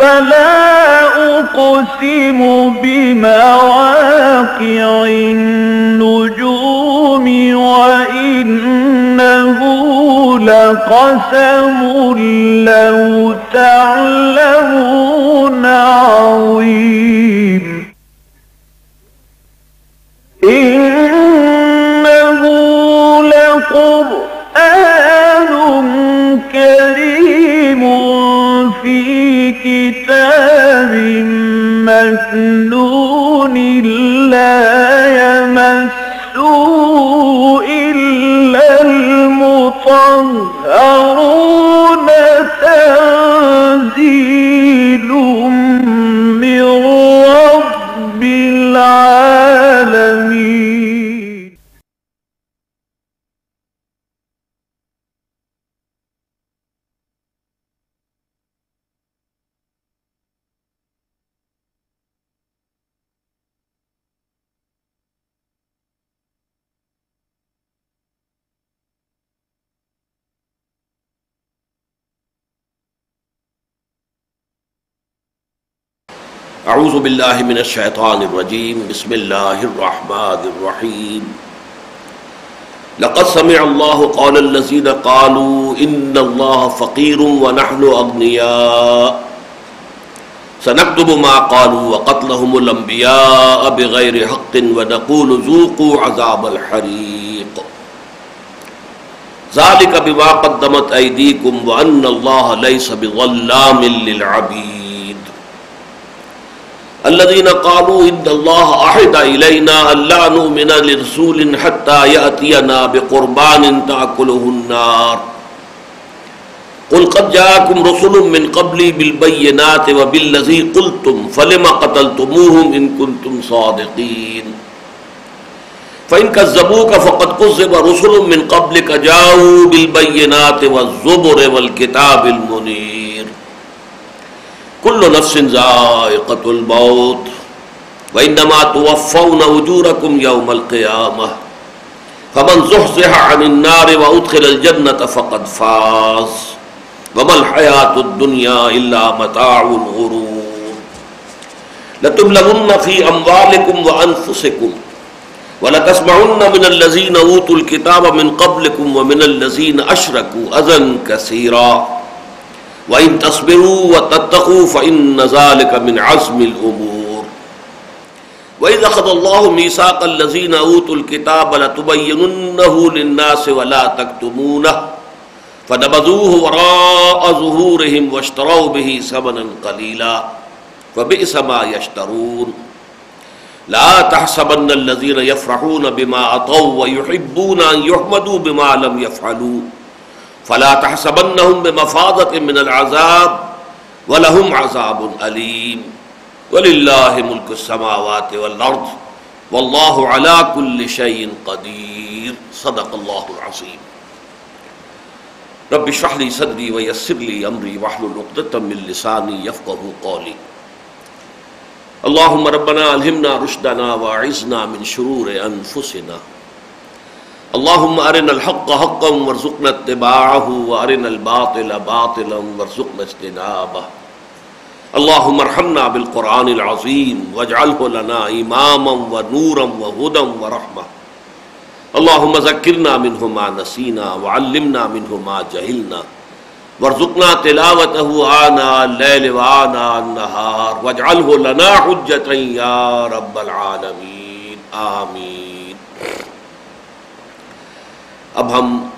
فلا أقسم بمواقع النجوم وإنه لقسم لو تعلمون عظيم. إنه لقرآن كريم. في كتاب مكنون لا يمسه إلا المطهرون. تنزيل من رب العالمين. اعوذ باللہ من الشیطان الرجیم، بسم اللہ الرحمن الرحیم۔ لقد سمع اللہ قول الذین قالوا ان اللہ فقیر ونحن اغنیاء۔ سنكتب ما قالوا وقتلهم الانبیاء بغیر حق ونقول ذوقوا عذاب الحریق۔ ذلك بما قدمت ایدیکم وان اللہ لیس بظلام للعبید۔ الذين قالوا ان الله احد الينا الا نؤمن لرسول حتى ياتينا بقربان تاكله النار. قل قد جاءكم رسل من قبلي بالبينات وبالذي قلتم فلما قتلتموهم ان كنتم صادقين؟ فان كذبوك فقد كذب رسل من قبلك جاءوا بالبينات والزبر والكتاب المنير. کل نفس ذائقت الموت وإنما توفون اجورکم یوم القیامہ فمن زحزح عن النار وأدخل الجنة فقد فاز. وما الحياة الدنيا إلا متاع الغرور. لتبلغن في أموالكم وأنفسكم ولتسمعن من الذين أوتوا الكتاب من قبلكم ومن الذين أشركوا أذى كثيرا. وَإِن تَصْبِرُوا وَتَتَّقُوا فَإِنَّ ذَلِكَ مِنْ عَزْمِ الْأُمُورِ وَإِذْ أَخَذَ اللَّهُ مِيثَاقَ الَّذِينَ أُوتُوا الْكِتَابَ لَتُبَيِّنُنَّهُ لِلنَّاسِ وَلَا تَكْتُمُونَهُ فَنَبَذُوهُ وَرَاءَ ظُهُورِهِمْ وَاشْتَرَوْا بِهِ ثَمَنًا قَلِيلًا فَبِئْسَ مَا يَشْتَرُونَ لا تحسبن الذين يفرحون بما أطوا ويحبون أن يحمدوا بما لم يفعلوا فلا تحسبنهم بمفاضة من العذاب ولهم عذاب أليم. ولله ملك السماوات والأرض والله على كل شيء قدير. صدق الله العظيم. رب اشرح لي صدري ويسر لي امري واحلل عقدة من لساني يفقهوا قولي. اللهم ربنا الهمنا رشدنا واعذنا من شرور انفسنا اللهم ارنا الحق حقا وارزقنا اتباعه وارنا الباطل باطلا وارزقنا اجتنابه اللهم ارحمنا بالقران العظيم واجعله لنا اماما ونورا وهدى ورحمه اللهم ذكرنا منه ما نسينا وعلمنا منه ما جهلنا وارزقنا تلاوته آناء الليل وآناء النهار واجعله لنا حجة يا رب العالمين آمين اب ہم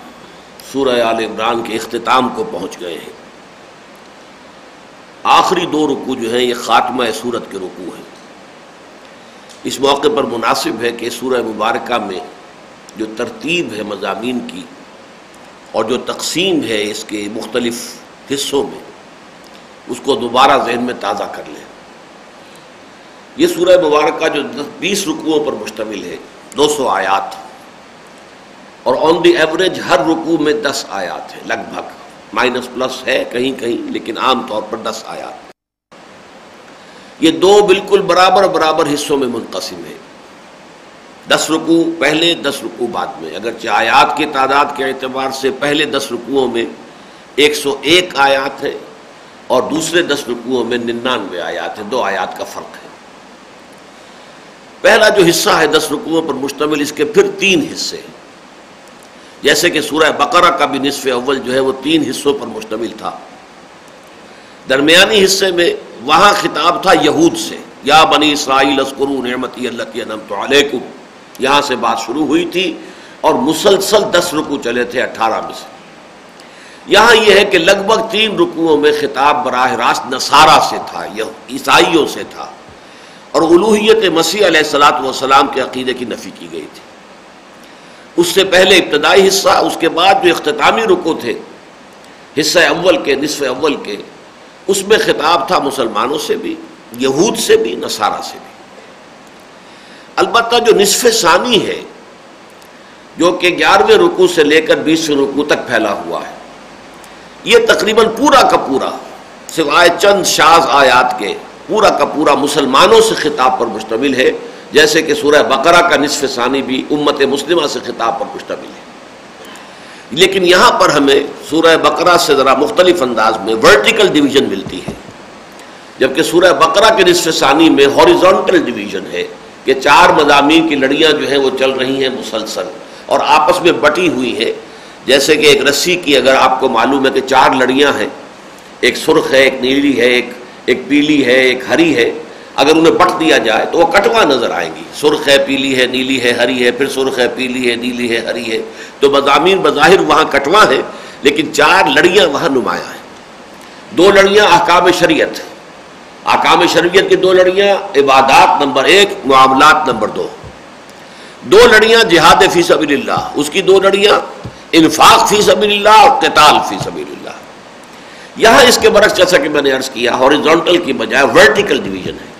سورہ آل عمران کے اختتام کو پہنچ گئے ہیں۔ آخری دو رکو جو ہیں، یہ خاتمہ صورت کے رکو ہیں۔ اس موقع پر مناسب ہے کہ سورہ مبارکہ میں جو ترتیب ہے مضامین کی اور جو تقسیم ہے اس کے مختلف حصوں میں، اس کو دوبارہ ذہن میں تازہ کر لیں۔ یہ سورہ مبارکہ جو بیس رکوعوں پر مشتمل ہے، دو سو آیات۔ اور آن دی ایوریج ہر رکوع میں دس آیات ہیں، لگ بھگ۔ مائنس پلس ہے کہیں کہیں، لیکن عام طور پر دس آیات۔ یہ دو بالکل برابر برابر حصوں میں منقسم ہے دس رکوع پہلے، دس رکوع بعد میں۔ اگرچہ آیات کی تعداد کے اعتبار سے پہلے دس رکوعوں میں ایک سو ایک آیات ہے اور دوسرے دس رکوعوں میں ننانوے آیات ہیں، دو آیات کا فرق ہے۔ پہلا جو حصہ ہے دس رکوعوں پر مشتمل، اس کے پھر تین حصے ہیں۔ جیسے کہ سورہ بقرہ کا بھی نصف اول جو ہے وہ تین حصوں پر مشتمل تھا۔ درمیانی حصے میں وہاں خطاب تھا یہود سے۔ یا بنی اسرائیل اسکرو نعمتی اللہ کی علیکم۔ یہاں سے بات شروع ہوئی تھی اور مسلسل دس رکو چلے تھے اٹھارہ میں سے۔ یہاں یہ ہے کہ لگ بھگ تین رکوعوں میں خطاب براہ راست نصارہ سے تھا عیسائیوں سے تھا۔ اور الوحیت مسیح علیہ السلاۃ والسلام کے عقیدے کی نفی کی گئی تھی۔ اس سے پہلے ابتدائی حصہ، اس کے بعد جو اختتامی رکو تھے، حصہ اول کے، نصف اول کے، اس میں خطاب تھا مسلمانوں سے بھی، یہود سے بھی، نصارہ سے بھی۔ البتہ جو نصف ثانی ہے، جو کہ گیارہویں رکو سے لے کر بیسویں رکو تک پھیلا ہوا ہے، یہ تقریباً پورا کا پورا، سوائے چند شاز آیات کے، پورا کا پورا مسلمانوں سے خطاب پر مشتمل ہے۔ جیسے کہ سورہ بقرہ کا نصف ثانی بھی امت مسلمہ سے خطاب پر مشتمل ہے لیکن یہاں پر ہمیں سورہ بقرہ سے ذرا مختلف انداز میں ورٹیکل ڈویژن ملتی ہے۔ جبکہ سورہ بقرہ کے نصف ثانی میں ہاریزونٹل ڈویژن ہے کہ چار مضامین کی لڑیاں جو ہیں وہ چل رہی ہیں مسلسل اور آپس میں بٹی ہوئی ہے جیسے کہ ایک رسی کی اگر آپ کو معلوم ہے کہ چار لڑیاں ہیں، ایک سرخ ہے، ایک نیلی ہے، ایک ایک پیلی ہے، ایک ہری ہے۔ اگر انہیں بٹ دیا جائے تو وہ کٹوا نظر آئیں گی۔ سرخ ہے، پیلی ہے، نیلی ہے، ہری ہے، پھر سرخ ہے، پیلی ہے، نیلی ہے، ہری ہے۔ تو مضامین بظاہر وہاں کٹوا ہے، لیکن چار لڑیاں وہاں نمایاں ہیں۔ دو لڑیاں احکام شریعت احکام شریعت کی دو لڑیاں، عبادات نمبر ایک، معاملات نمبر دو۔ دو لڑیاں جہاد فی سبیل اللہ اس کی دو لڑیاں، انفاق فی سبیل اللہ اور قتال فی سبیل اللہ یہاں اس کے برعکس جیسا کہ میں نے عرض کیا ہاریزونٹل کی بجائے ورٹیکل ڈویژن ہے۔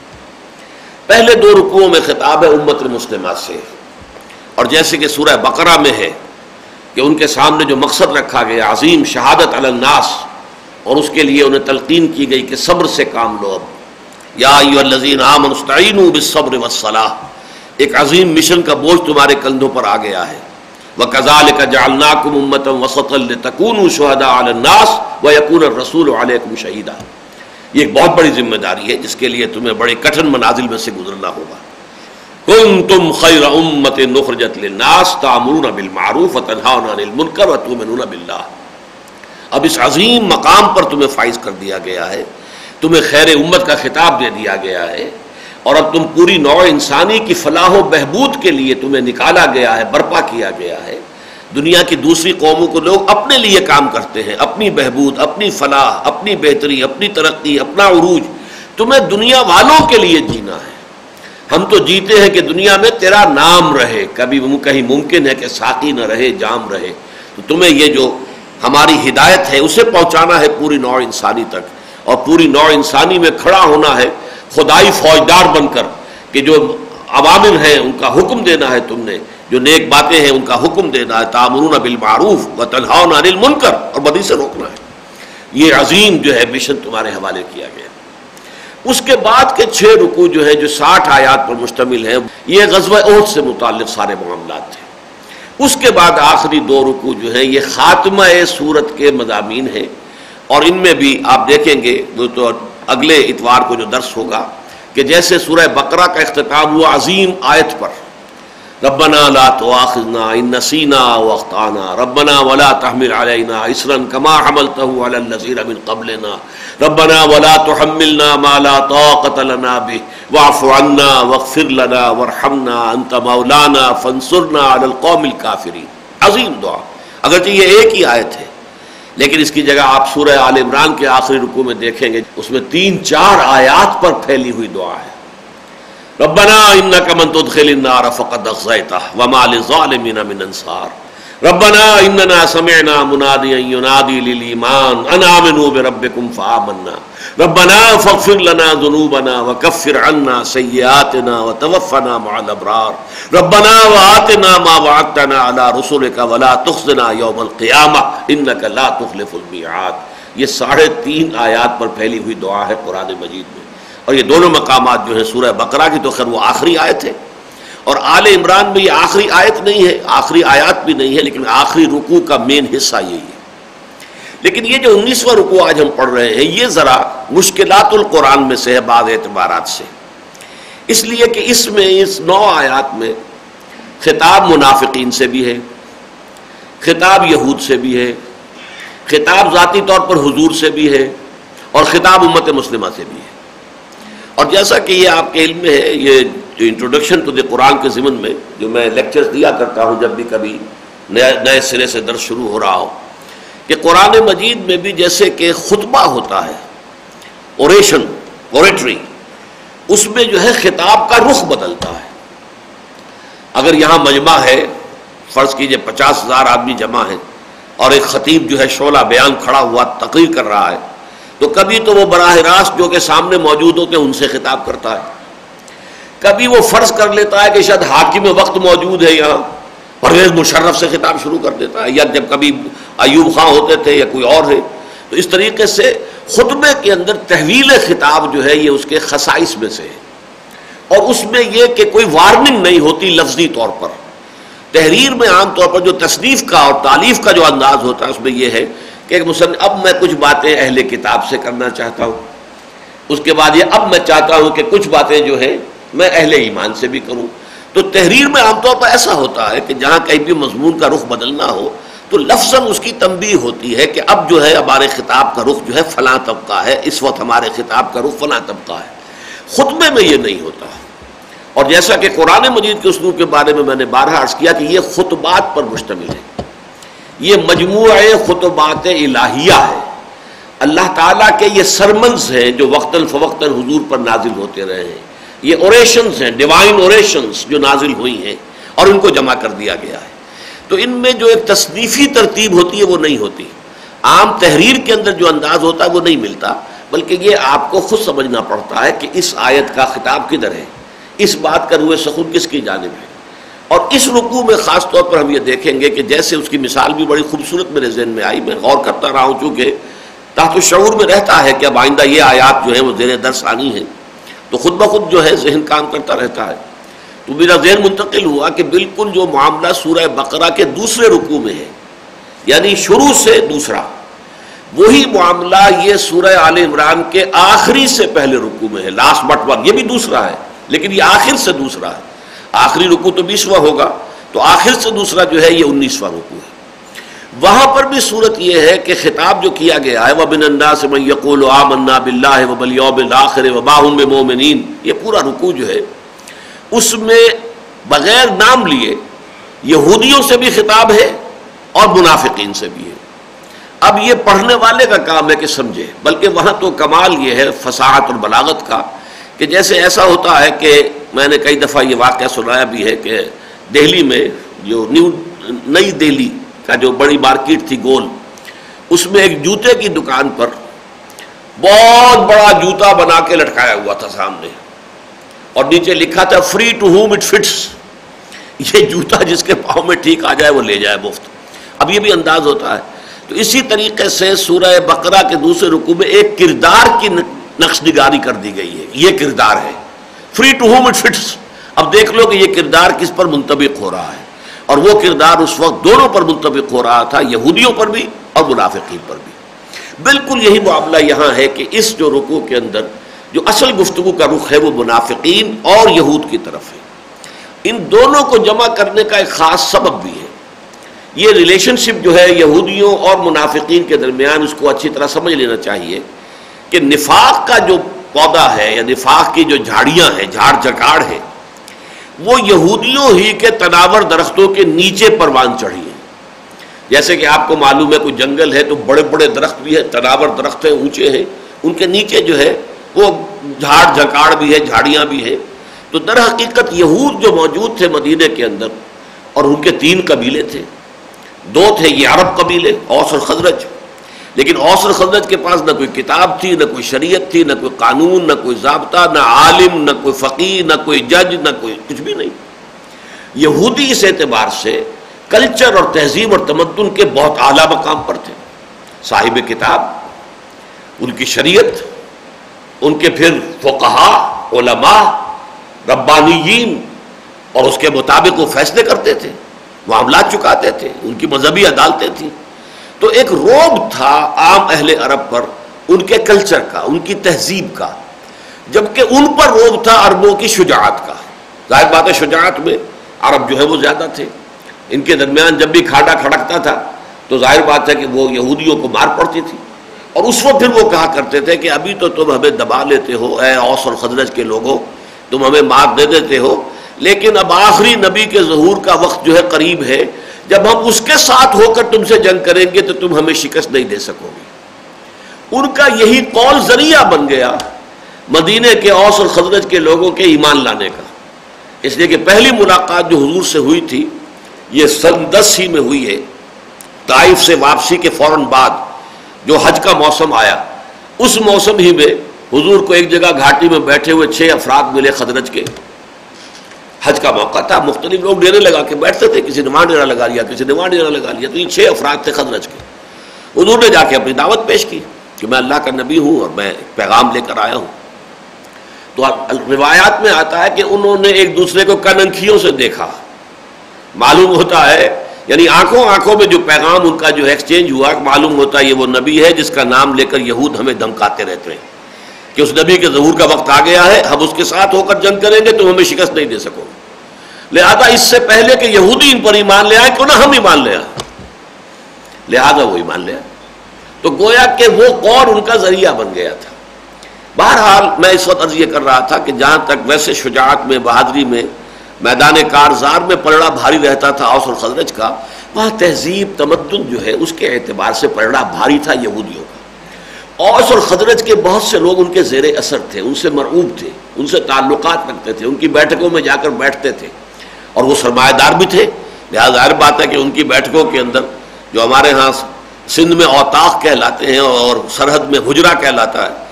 پہلے دو رکوعوں میں خطاب ہے امت المسلمات سے۔ اور جیسے کہ سورہ بقرہ میں ہے کہ ان کے سامنے جو مقصد رکھا گیا، عظیم شہادت الناس، اور اس کے لیے انہیں تلقین کی گئی کہ صبر سے کام لو اب۔ یا الذین آمنوا بالصبر والصلاح۔ ایک عظیم مشن کا بوجھ تمہارے کندھوں پر آ گیا ہے۔ وہ کزال کا جالناکم امتم وسط التکون شہدا الناس و یقون الرسول علیکم شہیدہ یہ ایک بہت بڑی ذمہ داری ہے جس کے لیے تمہیں بڑے کٹھن منازل میں سے گزرنا ہوگا۔ کن تم خیر امت نخرجت للناس تعمرون بالمعروف وتنهون عن المنکر وتؤمنون بالله اب اس عظیم مقام پر تمہیں فائز کر دیا گیا ہے، تمہیں خیر امت کا خطاب دے دیا گیا ہے، اور اب تم پوری نوع انسانی کی فلاح و بہبود کے لیے تمہیں نکالا گیا ہے، برپا کیا گیا ہے۔ دنیا کی دوسری قوموں کو لوگ اپنے لیے کام کرتے ہیں، اپنی بہبود، اپنی فلاح، اپنی بہتری، اپنی ترقی، اپنا عروج۔ تمہیں دنیا والوں کے لیے جینا ہے۔ ہم تو جیتے ہیں کہ دنیا میں تیرا نام رہے۔ کبھی کہیں ممکن ہے کہ ساقی نہ رہے، جام رہے۔ تو تمہیں یہ جو ہماری ہدایت ہے، اسے پہنچانا ہے پوری نوع انسانی تک۔ اور پوری نوع انسانی میں کھڑا ہونا ہے، خدائی فوجدار بن کر کہ جو عوامل ہیں، ان کا حکم دینا ہے تم نے۔ جو نیک باتیں ہیں ان کا حکم دینا ہے تعمرون بالمعروف و تنہاؤن عن المنکر، اور بدی سے روکنا ہے۔ یہ عظیم جو ہے مشن تمہارے حوالے کیا گیا۔ اس کے بعد کے چھ رکو جو ہے جو ساٹھ آیات پر مشتمل ہیں، یہ غزوہ عہد سے متعلق سارے معاملات تھے اس کے بعد آخری دو رکو جو ہیں، یہ خاتمہ صورت کے مضامین ہیں۔ اور ان میں بھی آپ دیکھیں گے، وہ تو اگلے اتوار کو جو درس ہوگا، کہ جیسے سورہ بقرہ کا اختتام ہوا عظیم آیت پر۔ ربنا لا تواخذنا ان نسینا واخطانا ربنا ولا تحمل علينا اسرا كما حملته على الذين من قبلنا. ربنا ولا تحملنا ما لا طاقه لنا به. واعف عنا واغفر لنا وارحمنا. انت مولانا فانصرنا على القوم الكافرين. عظیم دعا. اگرچہ یہ ایک ہی آیت ہے، لیکن اس کی جگہ آپ سورہ آل عمران کے آخری رکوع میں دیکھیں گے، اس میں تین چار آیات پر پھیلی ہوئی دعا ہے۔ ربنا انك من تدخل النار فقد اخزيته وما للظالمين من انصار ربنا اننا سمعنا مناديا ينادي للايمان ان امنوا بربكم فآمنا. ربنا فاغفر لنا ذنوبنا وكفر عنا سيئاتنا وتوفنا مع الابرار ربنا وآتنا ما وعدتنا على رسلك ولا تخزنا يوم القيامه انك لا تخلف الميعاد. یہ ساڑھے تین آیات پر پھیلی ہوئی دعا ہے قرآن مجید میں. اور یہ دونوں مقامات جو ہیں سورہ بقرہ کی، تو خیر وہ آخری آیت ہے۔ اور آل عمران میں یہ آخری آیت نہیں ہے، آخری آیات بھی نہیں ہے، لیکن آخری رکوع کا مین حصہ یہی ہے۔ لیکن یہ جو انیسواں رکو آج ہم پڑھ رہے ہیں، یہ ذرا مشکلات القرآن میں سے ہے بعض اعتبارات سے۔ اس لیے کہ اس میں، اس نو آیات میں خطاب منافقین سے بھی ہے، خطاب یہود سے بھی ہے، خطاب ذاتی طور پر حضور سے بھی ہے، اور خطاب امت مسلمہ سے بھی ہے۔ اور جیسا کہ یہ آپ کے علم میں ہے، یہ جو انٹروڈکشن ٹو دی قرآن کے ضمن میں، جو میں لیکچرز دیا کرتا ہوں جب بھی کبھی نئے نئے سرے سے درس شروع ہو رہا ہو، کہ قرآن مجید میں بھی جیسے کہ خطبہ ہوتا ہے اوریشن اوریٹری اس میں جو ہے خطاب کا رخ بدلتا ہے۔ اگر یہاں مجمع ہے، فرض کیجیے پچاس ہزار آدمی جمع ہے اور ایک خطیب جو ہے شعلہ بیان کھڑا ہوا تقریر کر رہا ہے تو کبھی تو وہ براہ راست جو کہ سامنے موجود ہوتے ہیں ان سے خطاب کرتا ہے۔ کبھی وہ فرض کر لیتا ہے کہ شاید حاکم وقت موجود ہے یہاں، پرویز مشرف سے خطاب شروع کر دیتا ہے، یا جب کبھی ایوب خاں ہوتے تھے یا کوئی اور ہے۔ تو اس طریقے سے خطبے کے اندر تحویل خطاب جو ہے یہ اس کے خصائص میں سے ہے۔ اور اس میں یہ کہ کوئی وارننگ نہیں ہوتی لفظی طور پر۔ تحریر میں عام طور پر جو تصنیف کا اور تعلیف کا جو انداز ہوتا ہے، اس میں یہ ہے کہ ایک مسلم اب میں کچھ باتیں اہل کتاب سے کرنا چاہتا ہوں۔ اس کے بعد یہ اب میں چاہتا ہوں کہ کچھ باتیں جو ہے میں اہل ایمان سے بھی کروں۔ تو تحریر میں عام طور پر ایسا ہوتا ہے کہ جہاں کہیں بھی مضمون کا رخ بدلنا ہو، تو لفظ اس کی تنبیہ ہوتی ہے کہ اب جو ہے ہمارے خطاب کا رخ جو ہے فلاں طبقہ ہے، اس وقت ہمارے خطاب کا رخ فلاں طبقہ ہے۔ خطبے میں یہ نہیں ہوتا۔ اور جیسا کہ قرآن مجید کے اسلوب کے بارے میں میں نے بارہ عرض کیا کہ یہ خطبات پر مشتمل ہے۔ یہ مجموعہ خطبات الہیہ ہے۔ اللہ تعالیٰ کے یہ سرمنز ہیں جو وقتاً فوقتاً حضور پر نازل ہوتے رہے ہیں۔ یہ اوریشنز ہیں ڈیوائن اوریشنز جو نازل ہوئی ہیں اور ان کو جمع کر دیا گیا ہے۔ تو ان میں جو ایک تصنیفی ترتیب ہوتی ہے وہ نہیں ہوتی۔ عام تحریر کے اندر جو انداز ہوتا ہے وہ نہیں ملتا، بلکہ یہ آپ کو خود سمجھنا پڑتا ہے کہ اس آیت کا خطاب کدھر ہے، اس بات کا روئے سخن کس کی جانب ہے۔ اور اس رکوع میں خاص طور پر ہم یہ دیکھیں گے کہ جیسے اس کی مثال بھی بڑی خوبصورت میرے ذہن میں آئی، میں غور کرتا رہا ہوں چونکہ تحت شعور میں رہتا ہے کہ اب آئندہ یہ آیات جو ہیں وہ زیر درس آنی ہیں۔ تو خود بخود جو ہے ذہن کام کرتا رہتا ہے۔ تو میرا ذہن منتقل ہوا کہ بالکل جو معاملہ سورہ بقرہ کے دوسرے رکوع میں ہے یعنی شروع سے دوسرا، وہی معاملہ یہ سورہ عال عمران کے آخری سے پہلے رکوع میں ہے۔ لاسٹ بٹ ون یہ بھی دوسرا ہے، لیکن یہ آخر سے دوسرا ہے۔ آخری رکوع تو بیسواں ہوگا۔ تو آخر سے دوسرا جو ہے یہ انیسواں رکوع ہے۔ وہاں پر بھی صورت یہ ہے کہ خطاب جو کیا گیا ہے وہ بن اللہ سے یقول آمنا بلّہ و بلیوب الآخر و باہم مومنین یہ پورا رکوع جو ہے، اس میں بغیر نام لیے یہودیوں سے بھی خطاب ہے اور منافقین سے بھی ہے۔ اب یہ پڑھنے والے کا کام ہے کہ سمجھے، بلکہ وہاں تو کمال یہ ہے فصاحت اور بلاغت کا، کہ جیسے ایسا ہوتا ہے کہ میں نے کئی دفعہ یہ واقعہ سنایا بھی ہے کہ دہلی میں جو نیو، نئی دہلی کا جو بڑی مارکیٹ تھی گول، اس میں ایک جوتے کی دکان پر بہت بڑا جوتا بنا کے لٹکایا ہوا تھا سامنے۔ اور نیچے لکھا تھا free to home it fits یہ جوتا جس کے پاؤں میں ٹھیک آ جائے وہ لے جائے مفت۔ اب یہ بھی انداز ہوتا ہے۔ تو اسی طریقے سے سورہ بقرہ کے دوسرے رکو میں ایک کردار کی نقش نگاری کر دی گئی ہے۔ یہ کردار ہے۔ Free to home it fits اب دیکھ لو کہ یہ کردار کس پر منطبق ہو رہا ہے۔ اور وہ کردار اس وقت دونوں پر منطبق ہو رہا تھا، یہودیوں پر بھی اور منافقین پر بھی۔ بالکل یہی معاملہ یہاں ہے کہ اس جو رکو کے اندر جو اصل گفتگو کا رخ ہے، وہ منافقین اور یہود کی طرف ہے۔ ان دونوں کو جمع کرنے کا ایک خاص سبب بھی ہے۔ یہ ریلیشن شپ جو ہے یہودیوں اور منافقین کے درمیان، اس کو اچھی طرح سمجھ لینا چاہیے کہ نفاق کا جو پودا ہے یا نفاق کی جو جھاڑیاں ہیں، جھاڑ جکاڑ ہے وہ یہودیوں ہی کے تناور درختوں کے نیچے پروان چڑھی ہیں۔ جیسے کہ آپ کو معلوم ہے کوئی جنگل ہے تو بڑے بڑے درخت بھی ہے تناور درخت ہیں، اونچے ہیں۔ ان کے نیچے جو ہے، وہ جھاڑ جھکاڑ بھی ہے جھاڑیاں بھی ہیں۔ تو در حقیقت یہود جو موجود تھے مدینے کے اندر، اور ان کے تین قبیلے تھے۔ دو تھے یہ عرب قبیلے، اوس اور خزرج۔ لیکن اوس اور کے پاس نہ کوئی کتاب تھی، نہ کوئی شریعت تھی، نہ کوئی قانون، نہ کوئی ضابطہ، نہ عالم، نہ کوئی فقیر نہ کوئی جج، نہ کوئی کچھ بھی نہیں۔ یہودی اس اعتبار سے کلچر اور تہذیب اور تمدن کے بہت اعلیٰ مقام پر تھے۔ صاحب کتاب، ان کی شریعت، ان کے پھر فقہا علماء، ربانیین اور اس کے مطابق وہ فیصلے کرتے تھے، معاملات چکاتے تھے، ان کی مذہبی عدالتیں تھیں۔ تو ایک روب تھا عام اہل عرب پر، ان کے کلچر کا، ان کی تہذیب کا۔ جبکہ ان پر روب تھا عربوں کی شجاعت کا۔ ظاہر بات ہے، شجاعت میں عرب جو ہے وہ زیادہ تھے۔ ان کے درمیان جب بھی کھاٹا کھڑکتا تھا، تو ظاہر بات ہے کہ وہ یہودیوں کو مار پڑتی تھی۔ اور اس وقت پھر وہ کہا کرتے تھے کہ ابھی تو تم ہمیں دبا لیتے ہو، اے اوس اور خدرج کے لوگوں، تم ہمیں مار دے دیتے ہو۔ لیکن اب آخری نبی کے ظہور کا وقت جو ہے قریب ہے جب ہم اس کے ساتھ ہو کر تم سے جنگ کریں گے تو تم ہمیں شکست نہیں دے سکو گے۔ ان کا یہی قول ذریعہ بن گیا مدینے کے اوس اور خدرج کے لوگوں کے ایمان لانے کا۔ اس لیے کہ پہلی ملاقات جو حضور سے ہوئی تھی، یہ سن دس ہی میں ہوئی ہے۔ طائف سے واپسی کے فوراً بعد جو حج کا موسم آیا، اس موسم ہی میں حضور کو ایک جگہ گھاٹی میں بیٹھے ہوئے چھ افراد ملے خدرج کے۔ حج کا موقع تھا، مختلف لوگ ڈیرے لگا کے بیٹھتے تھے، کسی نے وہاں ڈیرا لگا لیا، کسی نے وہاں ڈیرا لگا لیا۔ تو یہ چھ افراد تھے خدرج کے۔ حضور نے جا کے اپنی دعوت پیش کی کہ میں اللہ کا نبی ہوں اور میں پیغام لے کر آیا ہوں۔ تو روایات میں آتا ہے کہ انہوں نے ایک دوسرے کو کننکھیوں سے دیکھا۔ معلوم ہوتا ہے یعنی آنکھوں آنکھوں میں جو پیغام ان کا جو ایکسچینج ہوا، معلوم ہوتا ہے یہ وہ نبی ہے جس کا نام لے کر یہود ہمیں دمکاتے رہتے ہیں۔ کہ اس نبی کے ظہور کا وقت آ گیا ہے، ہم اس کے ساتھ ہو کر جنگ کریں گے تو ہمیں شکست نہیں دے سکو لہذا اس سے پہلے کہ یہودی ان پر ایمان لے آئے، کیوں نہ ہم ایمان لے آئے لہذا وہ ایمان لے آئے۔ تو گویا کہ وہ قور ان کا ذریعہ بن گیا تھا۔ بہرحال میں اس وقت عرض یہ کر رہا تھا کہ جہاں تک ویسے شجاعت میں، بہادری میں، میدان کارزار میں پلڑا بھاری رہتا تھا اوس اور کا، وہاں تہذیب، تمدن جو ہے، اس کے اعتبار سے پلڑا بھاری تھا یہودیوں کا۔ اوس اور خزرج کے بہت سے لوگ ان کے زیر اثر تھے، ان سے مرعوب تھے، ان سے تعلقات رکھتے تھے، ان کی بیٹھکوں میں جا کر بیٹھتے تھے۔ اور وہ سرمایہ دار بھی تھے، لہٰذا ظاہر بات ہے کہ ان کی بیٹھکوں کے اندر جو ہمارے ہاں سندھ میں اوتاخ کہلاتے ہیں اور سرحد میں حجرا کہلاتا ہے